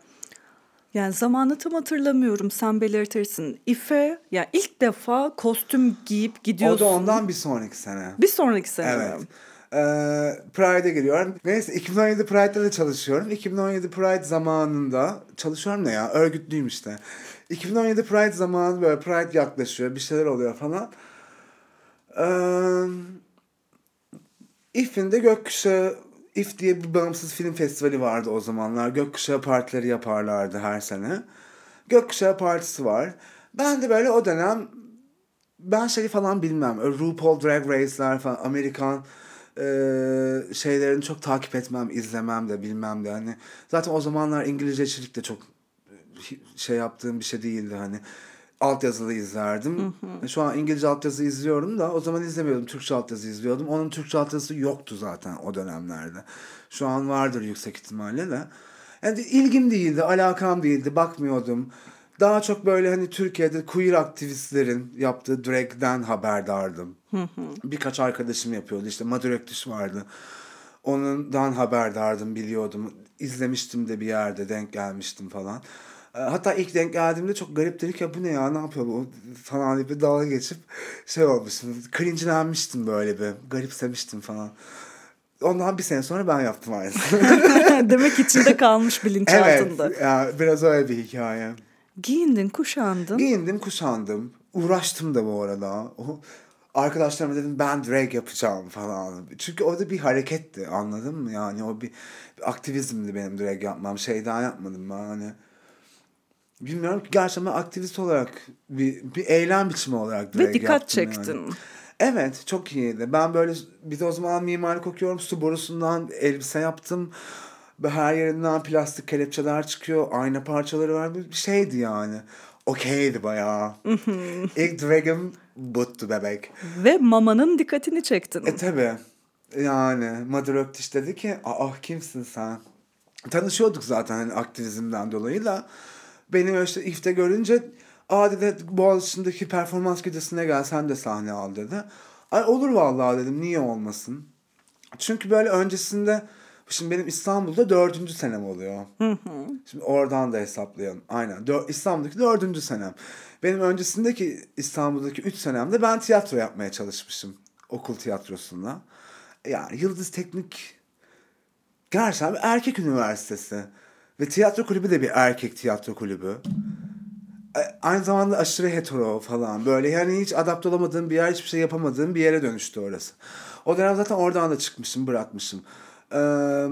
yani zamanı tam hatırlamıyorum sen belirtirsin. İfe yani ilk defa kostüm giyip O gidiyorsun. da ondan bir sonraki sene. Bir sonraki sene Evet. Ee, Pride'e giriyorum. Neyse 2017 Pride'de de çalışıyorum. 2017 Pride zamanında çalışıyorum ne ya örgütlüyüm işte. 2017 Pride zamanı böyle Pride yaklaşıyor bir şeyler oluyor falan. İF'in de Gökkuşağı İF diye bir bağımsız film festivali vardı o zamanlar. Gökkuşağı partileri yaparlardı her sene. Gökkuşağı partisi var. Ben de böyle o dönem ben şeyi falan bilmem. RuPaul Drag Race'ler falan Amerikan e, şeylerini çok takip etmem, izlemem de bilmem de hani. Zaten o zamanlar İngilizceçilik de çok şey yaptığım bir şey değildi hani. Altyazılı izlerdim. Şu an İngilizce altyazı izliyorum da o zaman izlemiyordum. Türkçe altyazı izliyordum. Onun Türkçe altyazısı yoktu zaten o dönemlerde. Şu an vardır yüksek ihtimalle de. Yani ilgim değildi, alakam değildi, bakmıyordum. Daha çok böyle hani Türkiye'de queer aktivistlerin yaptığı drag'den haberdardım. Birkaç arkadaşım yapıyordu. İşte Öktiş vardı. Onundan haberdardım, biliyordum. İzlemiştim de bir yerde denk gelmiştim falan. E, Hatta ilk denk geldiğimde çok garip dedik ya bu ne ya ne yapıyor bu falan diye bir dalga geçip şey olmuştum. Cringe'lenmiştim böyle bir. Garipsemiştim falan. Ondan bir sene sonra ben yaptım aynısını. Demek içinde kalmış evet. bilinçaltında. Ya, biraz öyle bir hikaye. Giyindin, kuşandın. Giyindim, kuşandım. Uğraştım da bu arada. O, arkadaşlarıma dedim ben drag yapacağım falan. Çünkü o da bir hareketti anladın mı? Yani o bir, bir aktivizmdi benim drag yapmam. Şeyden yapmadım ben hani. Bilmiyorum ki gerçekten aktivist olarak bir, bir eylem biçimi olarak Ve dikkat yaptım yani. çektin. Evet çok iyiydi. Ben böyle bir de o zaman mimarlık okuyorum. Su borusundan elbise yaptım. Her yerinden plastik kelepçeler çıkıyor. Ayna parçaları var. Bir şeydi yani. Okeydi bayağı. İlk drag'im buttu bebek. Ve mamanın dikkatini çektin. E tabi. Yani Mother Öktiş dedi ki aa kimsin sen? Tanışıyorduk zaten hani aktivizmden dolayı da. Beni işte ifte görünce aa dedi Boğaziçi'ndeki performans gecesine gel sen de sahne al dedi. Ay olur vallahi dedim niye olmasın. Çünkü böyle öncesinde şimdi benim İstanbul'da dördüncü senem oluyor. Şimdi oradan da hesaplayalım. Aynen. Dör, İstanbul'daki dördüncü senem. Benim öncesindeki İstanbul'daki üç senemde ben tiyatro yapmaya çalışmışım. Okul tiyatrosunda. Yani Yıldız Teknik gerçekten bir erkek üniversitesi. Ve tiyatro kulübü de bir erkek tiyatro kulübü. E, Aynı zamanda aşırı hetero falan. Böyle yani hiç adapte olamadığım bir yer, hiçbir şey yapamadığım bir yere dönüştü orası. O dönem zaten oradan da çıkmışım, bırakmışım. Ee,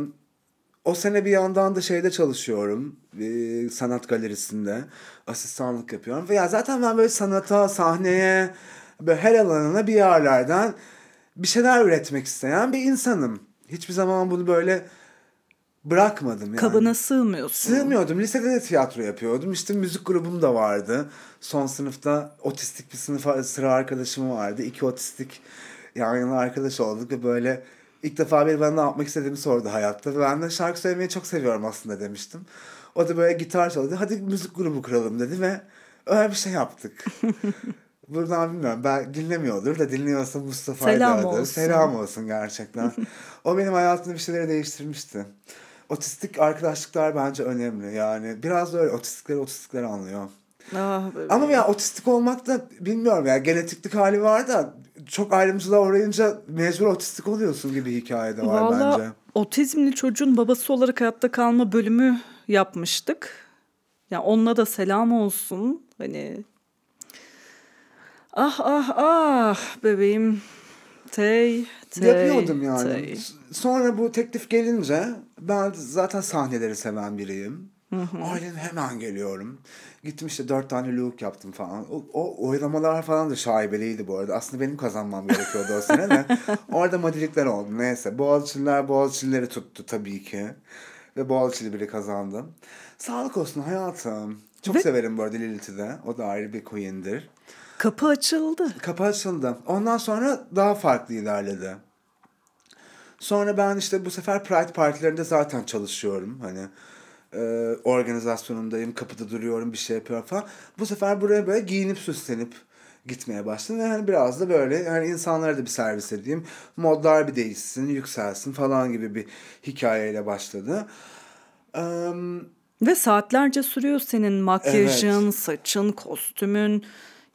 o sene bir yandan da şeyde çalışıyorum. e, sanat galerisinde. Asistanlık yapıyorum. Ve ya zaten ben böyle sanata, sahneye, böyle her alanına bir yerlerden bir şeyler üretmek isteyen bir insanım. Hiçbir zaman bunu böyle bırakmadım yani. Kabına sığmıyorsun. Sığmıyordum. Lisede de tiyatro yapıyordum. İşte müzik grubum da vardı. Son sınıfta otistik bir sınıf sıra arkadaşım vardı. İki otistik yan yana arkadaş olduk ve böyle ilk defa biri bana ne yapmak istediğimi sordu hayatta. Ve ben de şarkı söylemeyi çok seviyorum aslında demiştim. O da böyle gitar çaldı. Hadi müzik grubu kuralım dedi ve öyle bir şey yaptık. Buradan bilmiyorum. Ben dinlemiyordur da dinliyorsa Mustafa Selam olsun. Selam olsun gerçekten. o benim hayatımda bir şeyleri değiştirmişti. Otistik arkadaşlıklar bence önemli. Yani biraz da öyle otistikler otistikler anlıyor. Ah. Ama ya otistik olmak da bilmiyorum ya genetiklik hali var da çok ayrımcılığa uğrayınca mecbur otistik oluyorsun gibi hikaye de var Valla bence. otizmli çocuğun babası olarak hayatta kalma bölümü yapmıştık. Yani onunla da selam olsun. Hani ah ah ah bebeğim. Tey tey. Yapıyordum yani. tey. Sonra bu teklif gelince ben zaten sahneleri seven biriyim. Aynen hemen geliyorum. Gittim işte dört tane look yaptım falan. O, o oylamalar falan da şaibeliydi bu arada. Aslında benim kazanmam gerekiyordu o sene de. Orada madilikler oldu. Neyse. Boğaziçi'liler Boğaziçi'lileri tuttu tabii ki. Ve Boğaziçi'li biri kazandım. Sağlık olsun hayatım. Çok Ve- severim bu arada Lilith'i de. O da ayrı bir queen'dir. Kapı açıldı. Kapı açıldı. Ondan sonra daha farklı ilerledi. Sonra ben işte bu sefer Pride partilerinde zaten çalışıyorum. Hani e, organizasyonundayım, kapıda duruyorum, bir şey yapıyorum falan. Bu sefer buraya böyle giyinip süslenip gitmeye başladım. Ve hani biraz da böyle yani insanlara da bir servis edeyim. Modlar bir değişsin, yükselsin falan gibi bir hikayeyle başladı. Eee Ve saatlerce sürüyor senin makyajın, saçın, kostümün.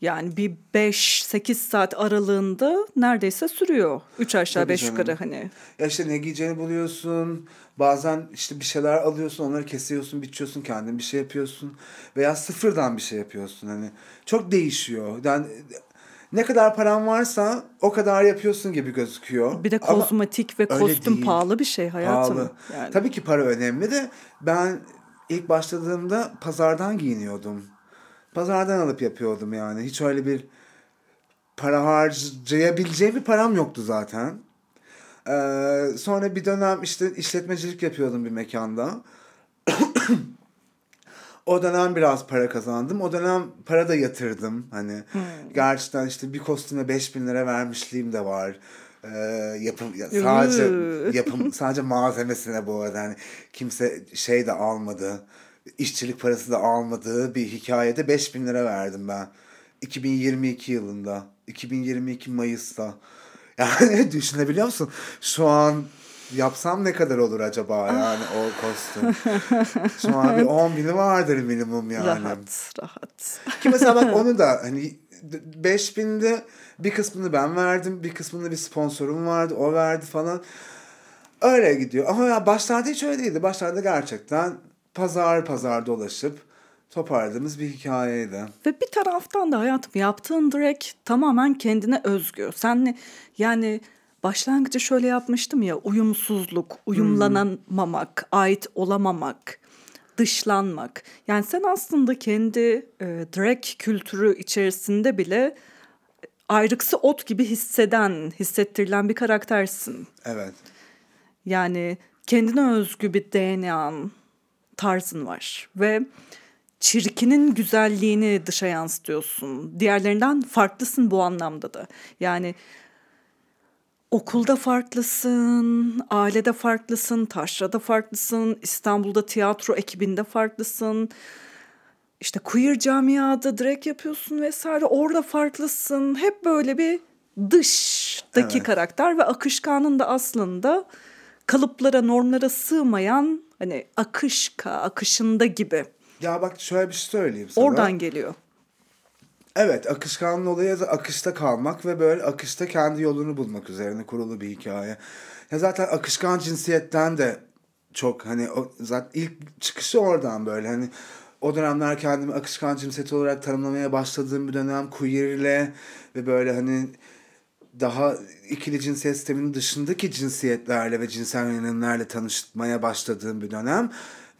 Yani bir 5-8 saat aralığında neredeyse sürüyor. 3 aşağı Tabii 5 canım. yukarı hani. Ya işte ne giyeceğini buluyorsun. Bazen işte bir şeyler alıyorsun, onları kesiyorsun, biçiyorsun, kendin bir şey yapıyorsun. Veya sıfırdan bir şey yapıyorsun. Hani çok değişiyor. Yani ne kadar paran varsa o kadar yapıyorsun gibi gözüküyor. Bir de Ama kozmetik ve öyle kostüm değil. pahalı bir şey hayatım. pahalı. Yani. Tabii ki para önemli de ben ilk başladığımda pazardan giyiniyordum. Pazardan alıp yapıyordum yani. Hiç öyle bir para harcayabileceğim bir param yoktu zaten. Ee, sonra bir dönem işte işletmecilik yapıyordum bir mekanda. o dönem biraz para kazandım. O dönem para da yatırdım. Hani gerçekten işte bir kostüme 5000 lira vermişliğim de var. Ee, yapım ya sadece yapım sadece malzemesine bu arada hani kimse şey de almadı. İşçilik parası da almadığı bir hikayede 5000 lira verdim ben. 2022 yılında. 2022 Mayıs'ta. Yani düşünebiliyor musun? Şu an yapsam ne kadar olur acaba yani o kostüm. Şu an bir 10 bini vardır minimum yani. Rahat, rahat. Ki mesela bak onu da hani 5000'de bir kısmını ben verdim. Bir kısmını bir sponsorum vardı. O verdi falan. Öyle gidiyor. Ama ya başlarda hiç öyle değildi. Başlarda gerçekten pazar pazar dolaşıp toparladığımız bir hikayeydi. Ve bir taraftan da hayatım yaptığın direkt tamamen kendine özgü. Sen yani başlangıcı şöyle yapmıştım ya uyumsuzluk, uyumlanamamak, ait olamamak, dışlanmak. Yani sen aslında kendi e, drag kültürü içerisinde bile ayrıksı ot gibi hisseden, hissettirilen bir karaktersin. Evet. Yani kendine özgü bir DNA'n, tarzın var ve çirkinin güzelliğini dışa yansıtıyorsun. Diğerlerinden farklısın bu anlamda da. Yani okulda farklısın, ailede farklısın, taşrada farklısın, İstanbul'da tiyatro ekibinde farklısın. İşte queer camiada direkt yapıyorsun vesaire orada farklısın. Hep böyle bir dıştaki evet. karakter ve akışkanın da aslında kalıplara, normlara sığmayan hani akışka, akışında gibi. Ya bak şöyle bir şey söyleyeyim sana. Oradan geliyor. Evet akışkanlığın olayı da akışta kalmak ve böyle akışta kendi yolunu bulmak üzerine kurulu bir hikaye. Ya zaten akışkan cinsiyetten de çok hani o, zaten ilk çıkışı oradan böyle hani o dönemler kendimi akışkan cinsiyet olarak tanımlamaya başladığım bir dönem queerle ve böyle hani daha ikili cinsiyet sisteminin dışındaki cinsiyetlerle ve cinsel yönelimlerle tanışmaya başladığım bir dönem.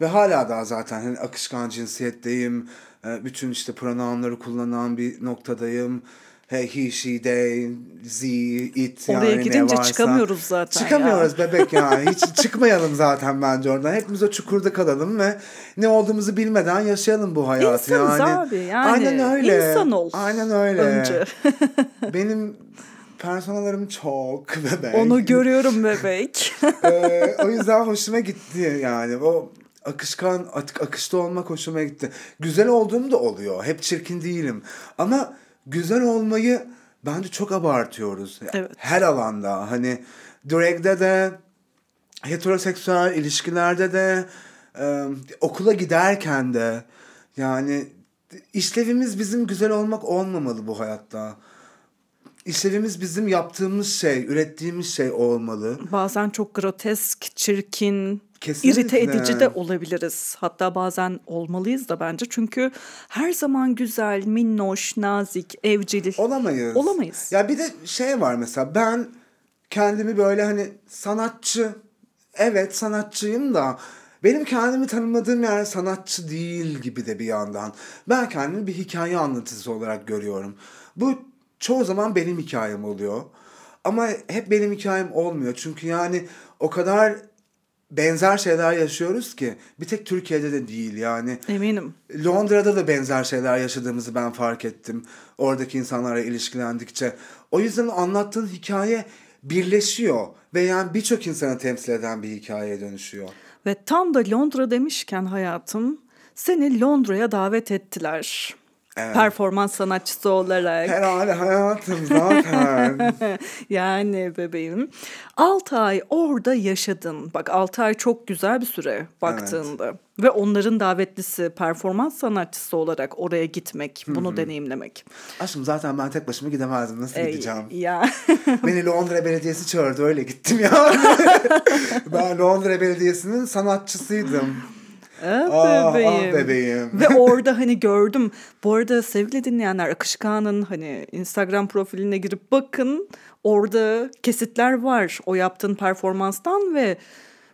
Ve hala daha zaten hani akışkan cinsiyetteyim. Ee, bütün işte pronounları kullanan bir noktadayım. Hey, he, she, they, z, it Oraya yani gidince varsa. çıkamıyoruz zaten Çıkamıyoruz ya. bebek yani. Hiç çıkmayalım zaten bence oradan. Hepimiz o çukurda kalalım ve ne olduğumuzu bilmeden yaşayalım bu hayatı. İnsanız yani. abi yani. Aynen öyle. İnsan ol. Aynen öyle. Önce. Benim personalarım çok bebek. Onu görüyorum bebek. ee, o yüzden hoşuma gitti yani. O akışkan, akışta olmak hoşuma gitti. Güzel olduğum da oluyor. Hep çirkin değilim. Ama güzel olmayı bence çok abartıyoruz. Evet. Her alanda. Hani drag'de de, heteroseksüel ilişkilerde de, e, okula giderken de yani işlevimiz bizim güzel olmak olmamalı bu hayatta işlevimiz bizim yaptığımız şey, ürettiğimiz şey olmalı. Bazen çok grotesk, çirkin, Kesinlikle. irite edici de olabiliriz. Hatta bazen olmalıyız da bence. Çünkü her zaman güzel, minnoş, nazik, evcil olamayız. Olamayız. Ya bir de şey var mesela ben kendimi böyle hani sanatçı, evet sanatçıyım da benim kendimi tanımladığım yer sanatçı değil gibi de bir yandan. Ben kendimi bir hikaye anlatıcısı olarak görüyorum. Bu çoğu zaman benim hikayem oluyor. Ama hep benim hikayem olmuyor. Çünkü yani o kadar benzer şeyler yaşıyoruz ki bir tek Türkiye'de de değil yani. Eminim. Londra'da da benzer şeyler yaşadığımızı ben fark ettim. Oradaki insanlarla ilişkilendikçe. O yüzden anlattığın hikaye birleşiyor ve yani birçok insanı temsil eden bir hikayeye dönüşüyor. Ve tam da Londra demişken hayatım seni Londra'ya davet ettiler. Evet. Performans sanatçısı olarak. Herhalde hayatım zaten. yani bebeğim. 6 ay orada yaşadın. Bak 6 ay çok güzel bir süre baktığında. Evet. Ve onların davetlisi performans sanatçısı olarak oraya gitmek, bunu Hı-hı. deneyimlemek. Aşkım zaten ben tek başıma gidemezdim. Nasıl Ey, gideceğim? Ya. Beni Londra Belediyesi çağırdı öyle gittim ya. ben Londra Belediyesi'nin sanatçısıydım. Ah, ah bebeğim. Ah bebeğim. Ve orada hani gördüm. Bu arada sevgili dinleyenler Akışkan'ın hani Instagram profiline girip bakın. Orada kesitler var o yaptığın performanstan ve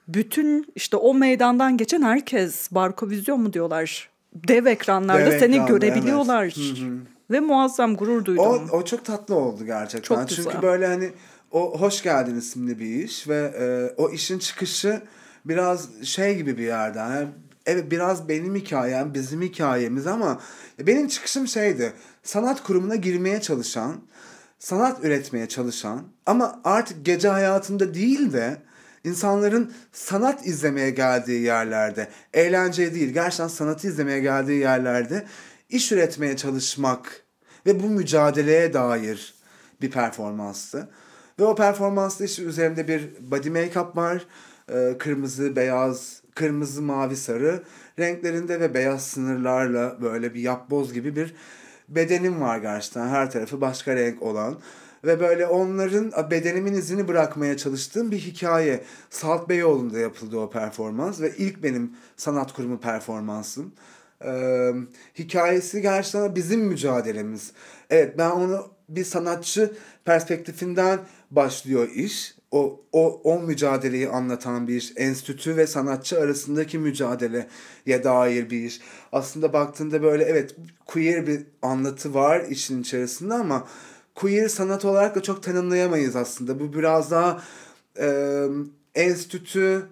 bütün işte o meydandan geçen herkes Barkovizyon mu diyorlar? Dev ekranlarda Dev seni ekranda, görebiliyorlar. Evet. Ve muazzam gurur duydum. O, o çok tatlı oldu gerçekten. Çok güzel. Çünkü böyle hani o Hoş Geldin isimli bir iş ve e, o işin çıkışı biraz şey gibi bir yerden. Yani evet biraz benim hikayem, bizim hikayemiz ama benim çıkışım şeydi. Sanat kurumuna girmeye çalışan, sanat üretmeye çalışan ama artık gece hayatında değil de insanların sanat izlemeye geldiği yerlerde, eğlence değil, gerçekten sanatı izlemeye geldiği yerlerde iş üretmeye çalışmak ve bu mücadeleye dair bir performanstı. Ve o performansta işte üzerimde bir body make-up var. Kırmızı, beyaz, kırmızı, mavi, sarı renklerinde ve beyaz sınırlarla böyle bir yapboz gibi bir bedenim var gerçekten. Her tarafı başka renk olan. Ve böyle onların bedenimin izini bırakmaya çalıştığım bir hikaye. Salt Beyoğlu'nda yapıldı o performans ve ilk benim sanat kurumu performansım. Ee, hikayesi gerçekten bizim mücadelemiz. Evet ben onu bir sanatçı perspektifinden başlıyor iş. O, o, o mücadeleyi anlatan bir. Enstitü ve sanatçı arasındaki mücadeleye dair bir. Aslında baktığında böyle evet queer bir anlatı var işin içerisinde ama queer sanat olarak da çok tanımlayamayız aslında. Bu biraz daha e, enstitü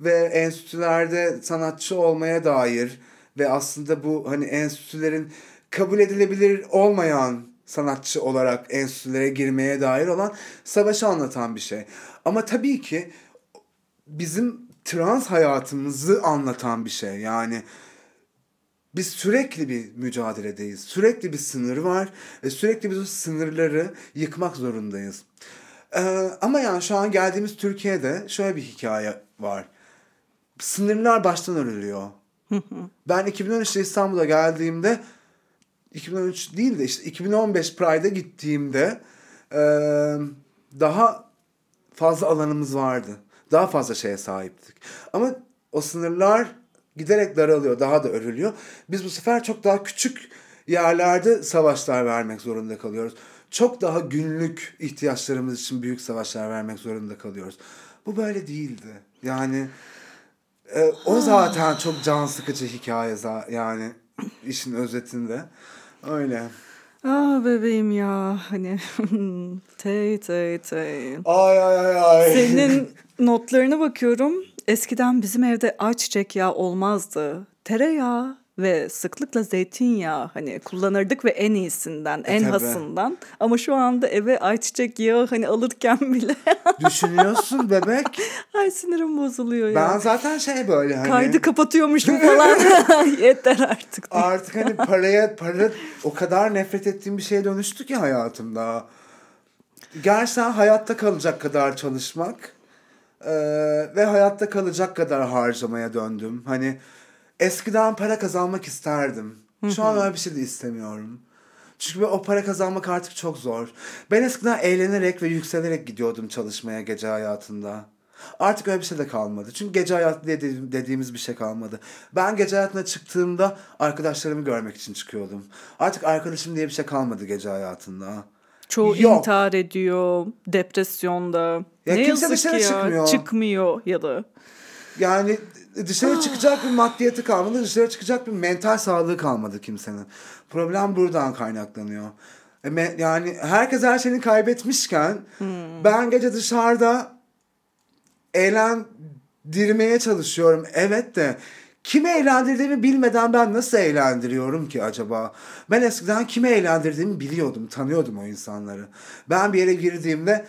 ve enstitülerde sanatçı olmaya dair ve aslında bu hani enstitülerin kabul edilebilir olmayan sanatçı olarak enstitülere girmeye dair olan savaşı anlatan bir şey. Ama tabii ki bizim trans hayatımızı anlatan bir şey. Yani biz sürekli bir mücadeledeyiz. Sürekli bir sınır var ve sürekli biz o sınırları yıkmak zorundayız. Ee, ama yani şu an geldiğimiz Türkiye'de şöyle bir hikaye var. Sınırlar baştan örülüyor. ben 2013'te İstanbul'a geldiğimde 2013 değil de işte 2015 Pride'a gittiğimde e, daha fazla alanımız vardı. Daha fazla şeye sahiptik. Ama o sınırlar giderek daralıyor, daha da örülüyor. Biz bu sefer çok daha küçük yerlerde savaşlar vermek zorunda kalıyoruz. Çok daha günlük ihtiyaçlarımız için büyük savaşlar vermek zorunda kalıyoruz. Bu böyle değildi. Yani e, o zaten çok can sıkıcı hikaye yani işin özetinde. Öyle. Ah bebeğim ya hani tey tey tey. Ay ay ay ay. Senin notlarına bakıyorum. Eskiden bizim evde ayçiçek yağı olmazdı. Tereyağı ve sıklıkla zeytinyağı hani kullanırdık ve en iyisinden, e, en tabii. hasından. Ama şu anda eve ayçiçek yağı hani alırken bile. Düşünüyorsun bebek. Ay sinirim bozuluyor ya. Ben zaten şey böyle hani. Kaydı kapatıyormuşum falan. Yeter artık. Artık hani paraya, para o kadar nefret ettiğim bir şeye dönüştü ki hayatımda. Gerçekten hayatta kalacak kadar çalışmak e, ve hayatta kalacak kadar harcamaya döndüm. Hani eskiden para kazanmak isterdim. Şu an öyle bir şey de istemiyorum. Çünkü o para kazanmak artık çok zor. Ben eskiden eğlenerek ve yükselerek gidiyordum çalışmaya gece hayatında. Artık öyle bir şey de kalmadı. Çünkü gece hayatı dediğim, dediğimiz bir şey kalmadı. Ben gece hayatına çıktığımda arkadaşlarımı görmek için çıkıyordum. Artık arkadaşım diye bir şey kalmadı gece hayatında. Çoğu Yok. intihar ediyor, depresyonda. Ya ne kimse dışarı ya, çıkmıyor. Çıkmıyor ya da. Yani dışarı çıkacak bir maddiyeti kalmadı, dışarı çıkacak bir mental sağlığı kalmadı kimsenin. Problem buradan kaynaklanıyor. E, yani herkes her şeyini kaybetmişken hmm. ben gece dışarıda eğlendirmeye çalışıyorum. Evet de kimi eğlendirdiğimi bilmeden ben nasıl eğlendiriyorum ki acaba? Ben eskiden kimi eğlendirdiğimi biliyordum, tanıyordum o insanları. Ben bir yere girdiğimde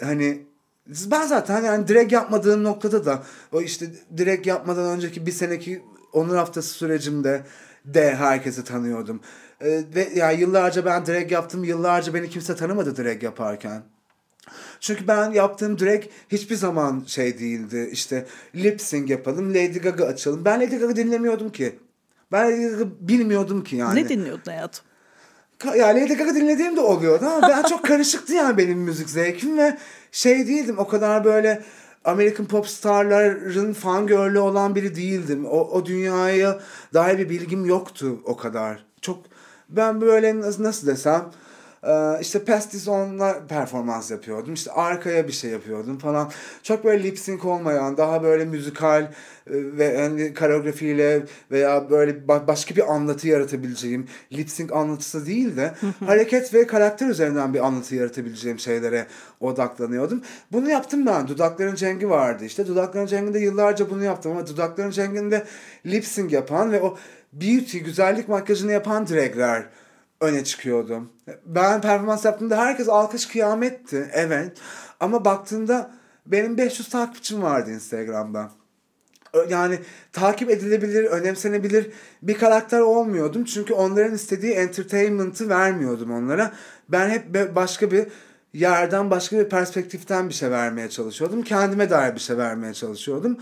hani ben zaten yani direkt yapmadığım noktada da o işte direkt yapmadan önceki bir seneki onur haftası sürecimde de herkesi tanıyordum. Ee, ve yani yıllarca ben direkt yaptım. Yıllarca beni kimse tanımadı direkt yaparken. Çünkü ben yaptığım direkt hiçbir zaman şey değildi. İşte lip sync yapalım, Lady Gaga açalım. Ben Lady Gaga dinlemiyordum ki. Ben Lady Gaga bilmiyordum ki yani. Ne dinliyordun hayatım? Ya Lady Gaga dinlediğim de oluyordu ama ben çok karışıktı yani benim müzik zevkim ve şey değildim o kadar böyle American pop starların fan girl'ü olan biri değildim. O, o dünyaya dair bir bilgim yoktu o kadar. Çok ben böyle nasıl, desem ee, işte Pestis onunla performans yapıyordum. İşte arkaya bir şey yapıyordum falan. Çok böyle lip sync olmayan, daha böyle müzikal e, ve yani koreografiyle veya böyle başka bir anlatı yaratabileceğim, lip sync anlatısı değil de hareket ve karakter üzerinden bir anlatı yaratabileceğim şeylere odaklanıyordum. Bunu yaptım ben. Dudakların Cengi vardı işte. Dudakların Cengi'nde yıllarca bunu yaptım ama Dudakların Cengi'nde lip sync yapan ve o beauty, güzellik makyajını yapan dragler öne çıkıyordu. Ben performans yaptığımda herkes alkış kıyametti. Evet. Ama baktığında benim 500 takipçim vardı Instagram'da. Yani takip edilebilir, önemsenebilir bir karakter olmuyordum. Çünkü onların istediği entertainment'ı vermiyordum onlara. Ben hep başka bir yerden, başka bir perspektiften bir şey vermeye çalışıyordum. Kendime dair bir şey vermeye çalışıyordum.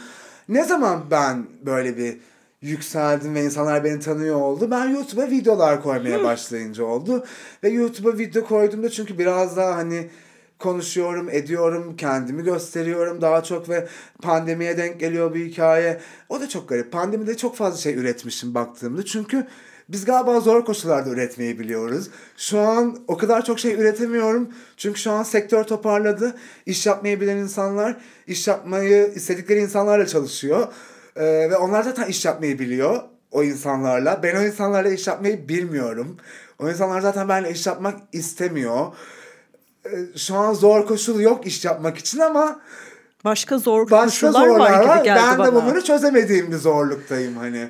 Ne zaman ben böyle bir yükseldim ve insanlar beni tanıyor oldu. Ben YouTube'a videolar koymaya başlayınca oldu. Ve YouTube'a video koyduğumda çünkü biraz daha hani konuşuyorum, ediyorum, kendimi gösteriyorum daha çok ve pandemiye denk geliyor bir hikaye. O da çok garip. Pandemide çok fazla şey üretmişim baktığımda. Çünkü biz galiba zor koşullarda üretmeyi biliyoruz. Şu an o kadar çok şey üretemiyorum. Çünkü şu an sektör toparladı. İş yapmayı bilen insanlar, iş yapmayı istedikleri insanlarla çalışıyor. Ee, ve onlar zaten iş yapmayı biliyor o insanlarla. Ben o insanlarla iş yapmayı bilmiyorum. O insanlar zaten benimle iş yapmak istemiyor. Ee, şu an zor koşul yok iş yapmak için ama Başka zor başka koşullar var gibi geldi Ben bana. de bunları çözemediğim bir zorluktayım hani.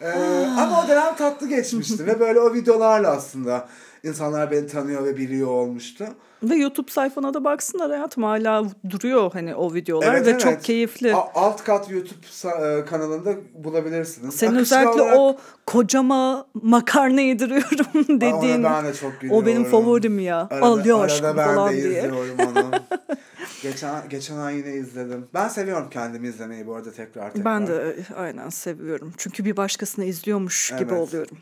Ee, ama o dönem tatlı geçmişti ve böyle o videolarla aslında insanlar beni tanıyor ve biliyor olmuştu. Ve YouTube sayfana da baksınlar hayatım hala duruyor hani o videolar Evet, ve evet. çok keyifli. A- alt kat YouTube e, kanalında bulabilirsiniz. Senin Akışlı özellikle olarak- o kocama makarna yediriyorum Aa, dediğin ben de çok o benim favorim ya. Arada, Al ya arada aşkım ben falan de diye. onu. geçen geçen ay yine izledim. Ben seviyorum kendimi izlemeyi bu arada tekrar tekrar. Ben de e, aynen seviyorum. Çünkü bir başkasını izliyormuş gibi Evet. oluyorum.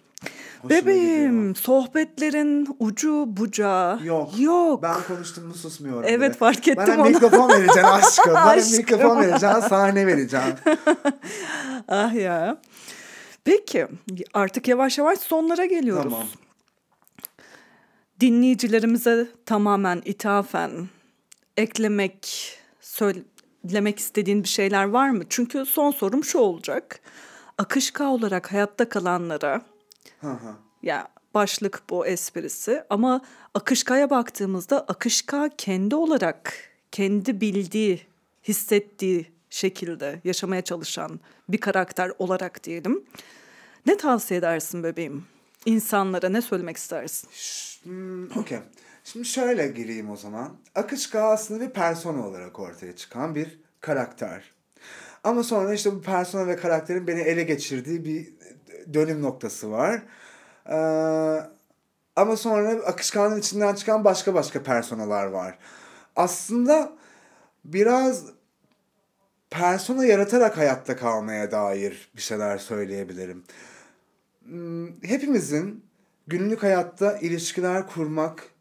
Hoşuma Bebeğim gidiyor. sohbetlerin ucu bucağı Yok. yok. Ben konuştum mu susmuyorum. Evet, bile. fark ettim Bana onu. mikrofon vereceksin aşkım. Bana Aşkım. mikrofon vereceksin, sahne vereceksin. Ah ya. Peki artık yavaş yavaş sonlara geliyoruz. tamam. Dinleyicilerimize tamamen ithafen eklemek, söylemek istediğin bir şeyler var mı? Çünkü son sorum şu olacak. Akışka olarak hayatta kalanlara Hı hı. ya başlık bu esprisi ama akışkaya baktığımızda akışka kendi olarak kendi bildiği, hissettiği şekilde yaşamaya çalışan bir karakter olarak diyelim. Ne tavsiye edersin bebeğim? İnsanlara ne söylemek istersin? Hmm, Okey. Şimdi şöyle gireyim o zaman. Akışka aslında bir persona olarak ortaya çıkan bir karakter. Ama sonra işte bu persona ve karakterin beni ele geçirdiği bir dönüm noktası var. Ee, ama sonra akışkanın içinden çıkan başka başka personalar var. Aslında biraz persona yaratarak hayatta kalmaya dair bir şeyler söyleyebilirim. Hmm, Hepimizin günlük hayatta ilişkiler kurmak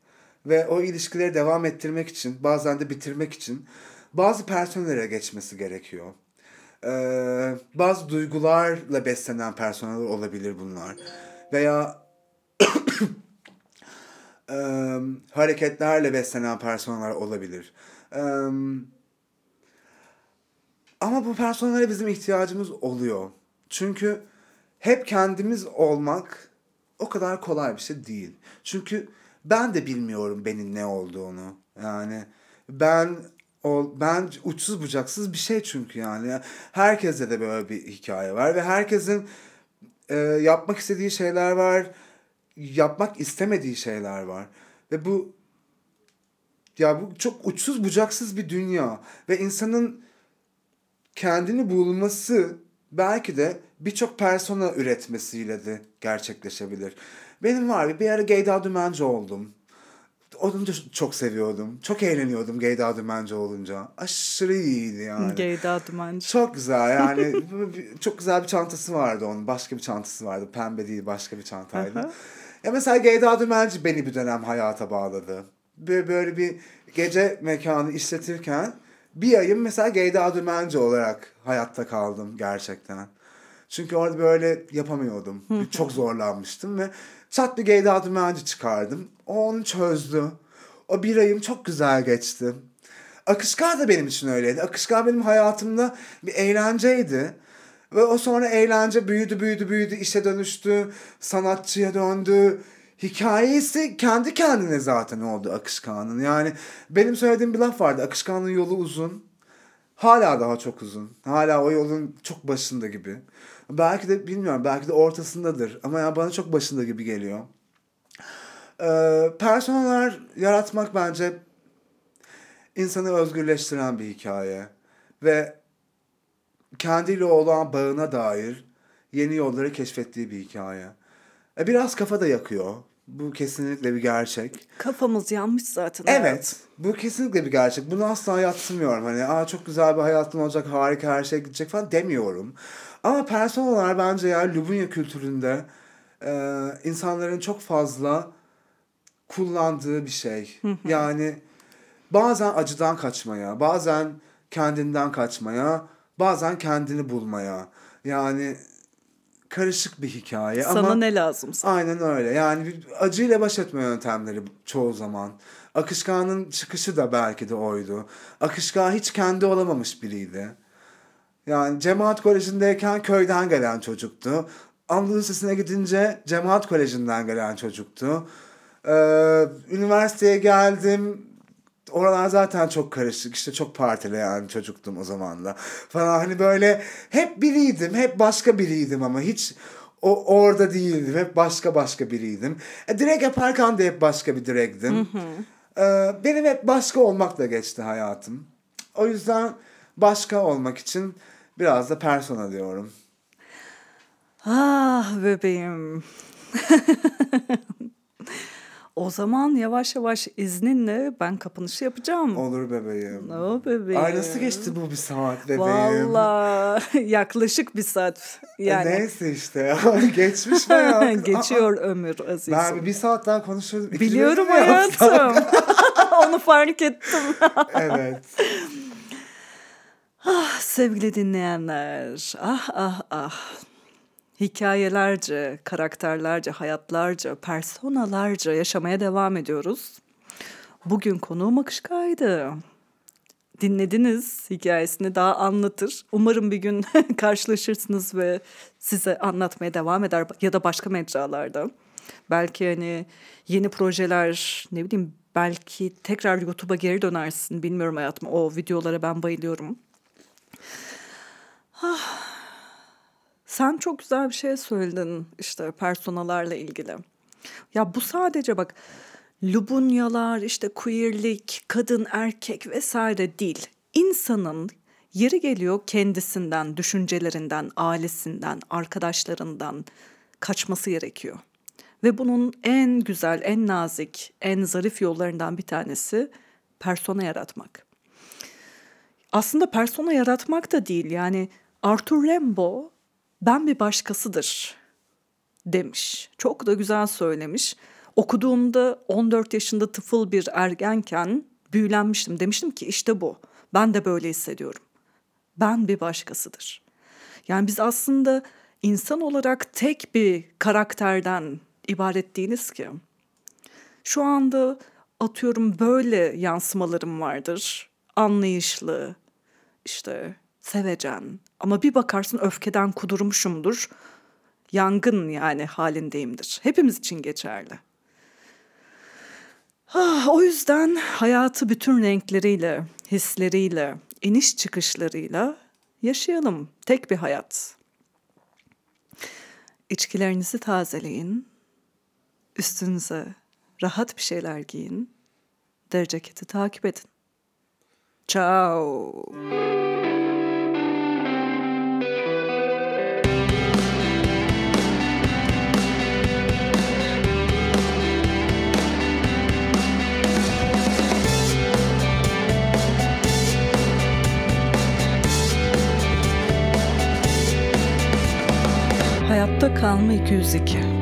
ve o ilişkileri devam ettirmek için, bazen de bitirmek için bazı personelere geçmesi gerekiyor. Ee, bazı duygularla beslenen personeller olabilir bunlar. Veya eee, hareketlerle beslenen personeller olabilir. Eee, ama bu personellere bizim ihtiyacımız oluyor. Çünkü hep kendimiz olmak o kadar kolay bir şey değil. Çünkü ben de bilmiyorum benim ne olduğunu. Yani ben o ben uçsuz bucaksız bir şey çünkü yani. Herkeste de böyle bir hikaye var ve herkesin e, yapmak istediği şeyler var, yapmak istemediği şeyler var. Ve bu ya bu çok uçsuz bucaksız bir dünya ve insanın kendini bulması belki de birçok persona üretmesiyle de gerçekleşebilir. Benim var bir, ara Geyda Dümenci oldum. Onu da çok seviyordum. Çok eğleniyordum Geyda Dümenci olunca. Aşırı iyiydi yani. Geyda Dumancı. Çok güzel yani çok güzel bir çantası vardı onun. Başka bir çantası vardı. Pembe değil başka bir çantaydı. Ya mesela Geyda Dümenci beni bir dönem hayata bağladı. Böyle, böyle bir gece mekanı işletirken bir ayım mesela Geyda Dümenci olarak hayatta kaldım gerçekten. Çünkü orada böyle yapamıyordum. Çok zorlanmıştım ve çat bir Geyda Dümenci çıkardım. O onu çözdü. O bir ayım çok güzel geçti. Akışkar da benim için öyleydi. Akışkar benim hayatımda bir eğlenceydi. Ve o sonra eğlence büyüdü, büyüdü, büyüdü, işe dönüştü, sanatçıya döndü. Hikayesi kendi kendine zaten oldu Akışkan'ın. Yani benim söylediğim bir laf vardı. Akışkan'ın yolu uzun. Hala daha çok uzun. Hala o yolun çok başında gibi. Belki de bilmiyorum, belki de ortasındadır. Ama ya bana çok başında gibi geliyor. Ee, personeller yaratmak bence insanı özgürleştiren bir hikaye ve kendiyle olan bağına dair yeni yolları keşfettiği bir hikaye. E biraz kafa da yakıyor. Bu kesinlikle bir gerçek. Kafamız yanmış zaten. Evet. Bu kesinlikle bir gerçek. Bunu asla yatsımıyorum. Hani Aa, çok güzel bir hayatım olacak, harika her şey gidecek falan demiyorum. Ama personalar bence ya Lubunya kültüründe e, insanların çok fazla kullandığı bir şey. yani bazen acıdan kaçmaya, bazen kendinden kaçmaya, bazen kendini bulmaya. Yani karışık bir hikaye Sana ama ne lazımsa. aynen öyle. Yani acıyla baş etme yöntemleri çoğu zaman. Akışkan'ın çıkışı da belki de oydu. Akışkan hiç kendi olamamış biriydi. Yani Cemaat Koleji'ndeyken köyden gelen çocuktu. Anadolu Lisesi'ne gidince Cemaat Koleji'nden gelen çocuktu. Ee, üniversiteye geldim. Oralar zaten çok karışık. İşte çok partileyen çocuktum o zaman da. Falan hani böyle hep biriydim. Hep başka biriydim ama hiç o orada değildim. Hep başka başka biriydim. E, direkt yaparken de hep başka bir direktim. Ee, benim hep başka olmakla geçti hayatım. O yüzden başka olmak için biraz da persona diyorum. Ah bebeğim. o zaman yavaş yavaş izninle ben kapanışı yapacağım. Olur bebeğim. O bebeğim. Ay nasıl geçti bu bir saat bebeğim? Valla yaklaşık bir saat. Yani Neyse işte. Geçmiş hayat. geçiyor ömür azizim. Ben bir, saat daha konuşurdum. İkimiz Biliyorum hayatım. Onu fark ettim. evet. Ah sevgili dinleyenler. Ah ah ah. Hikayelerce, karakterlerce, hayatlarca, personalarca yaşamaya devam ediyoruz. Bugün konuğum Akışka'ydı. Dinlediniz hikayesini daha anlatır. Umarım bir gün karşılaşırsınız ve size anlatmaya devam eder ya da başka mecralarda. Belki hani yeni projeler ne bileyim belki tekrar YouTube'a geri dönersin. Bilmiyorum hayatım o videolara ben bayılıyorum. Sen çok güzel bir şey söyledin işte personalarla ilgili. Ya bu sadece bak Lubunyalar, işte queerlik, kadın, erkek vesaire değil. İnsanın yeri geliyor kendisinden, düşüncelerinden, ailesinden, arkadaşlarından kaçması gerekiyor. Ve bunun en güzel, en nazik, en zarif yollarından bir tanesi persona yaratmak. Aslında persona yaratmak da değil yani Arthur Rimbaud ben bir başkasıdır demiş. Çok da güzel söylemiş. Okuduğumda 14 yaşında tıfıl bir ergenken büyülenmiştim. Demiştim ki işte bu. Ben de böyle hissediyorum. Ben bir başkasıdır. Yani biz aslında insan olarak tek bir karakterden ibaret değiliz ki. Şu anda atıyorum böyle yansımalarım vardır. Anlayışlı, işte sevecen. Ama bir bakarsın öfkeden kudurmuşumdur. Yangın yani halindeyimdir. Hepimiz için geçerli. Ah, o yüzden hayatı bütün renkleriyle, hisleriyle, iniş çıkışlarıyla yaşayalım. Tek bir hayat. İçkilerinizi tazeleyin. Üstünüze rahat bir şeyler giyin. Deri ceketi takip edin. Ciao. Hayatta kalma 202.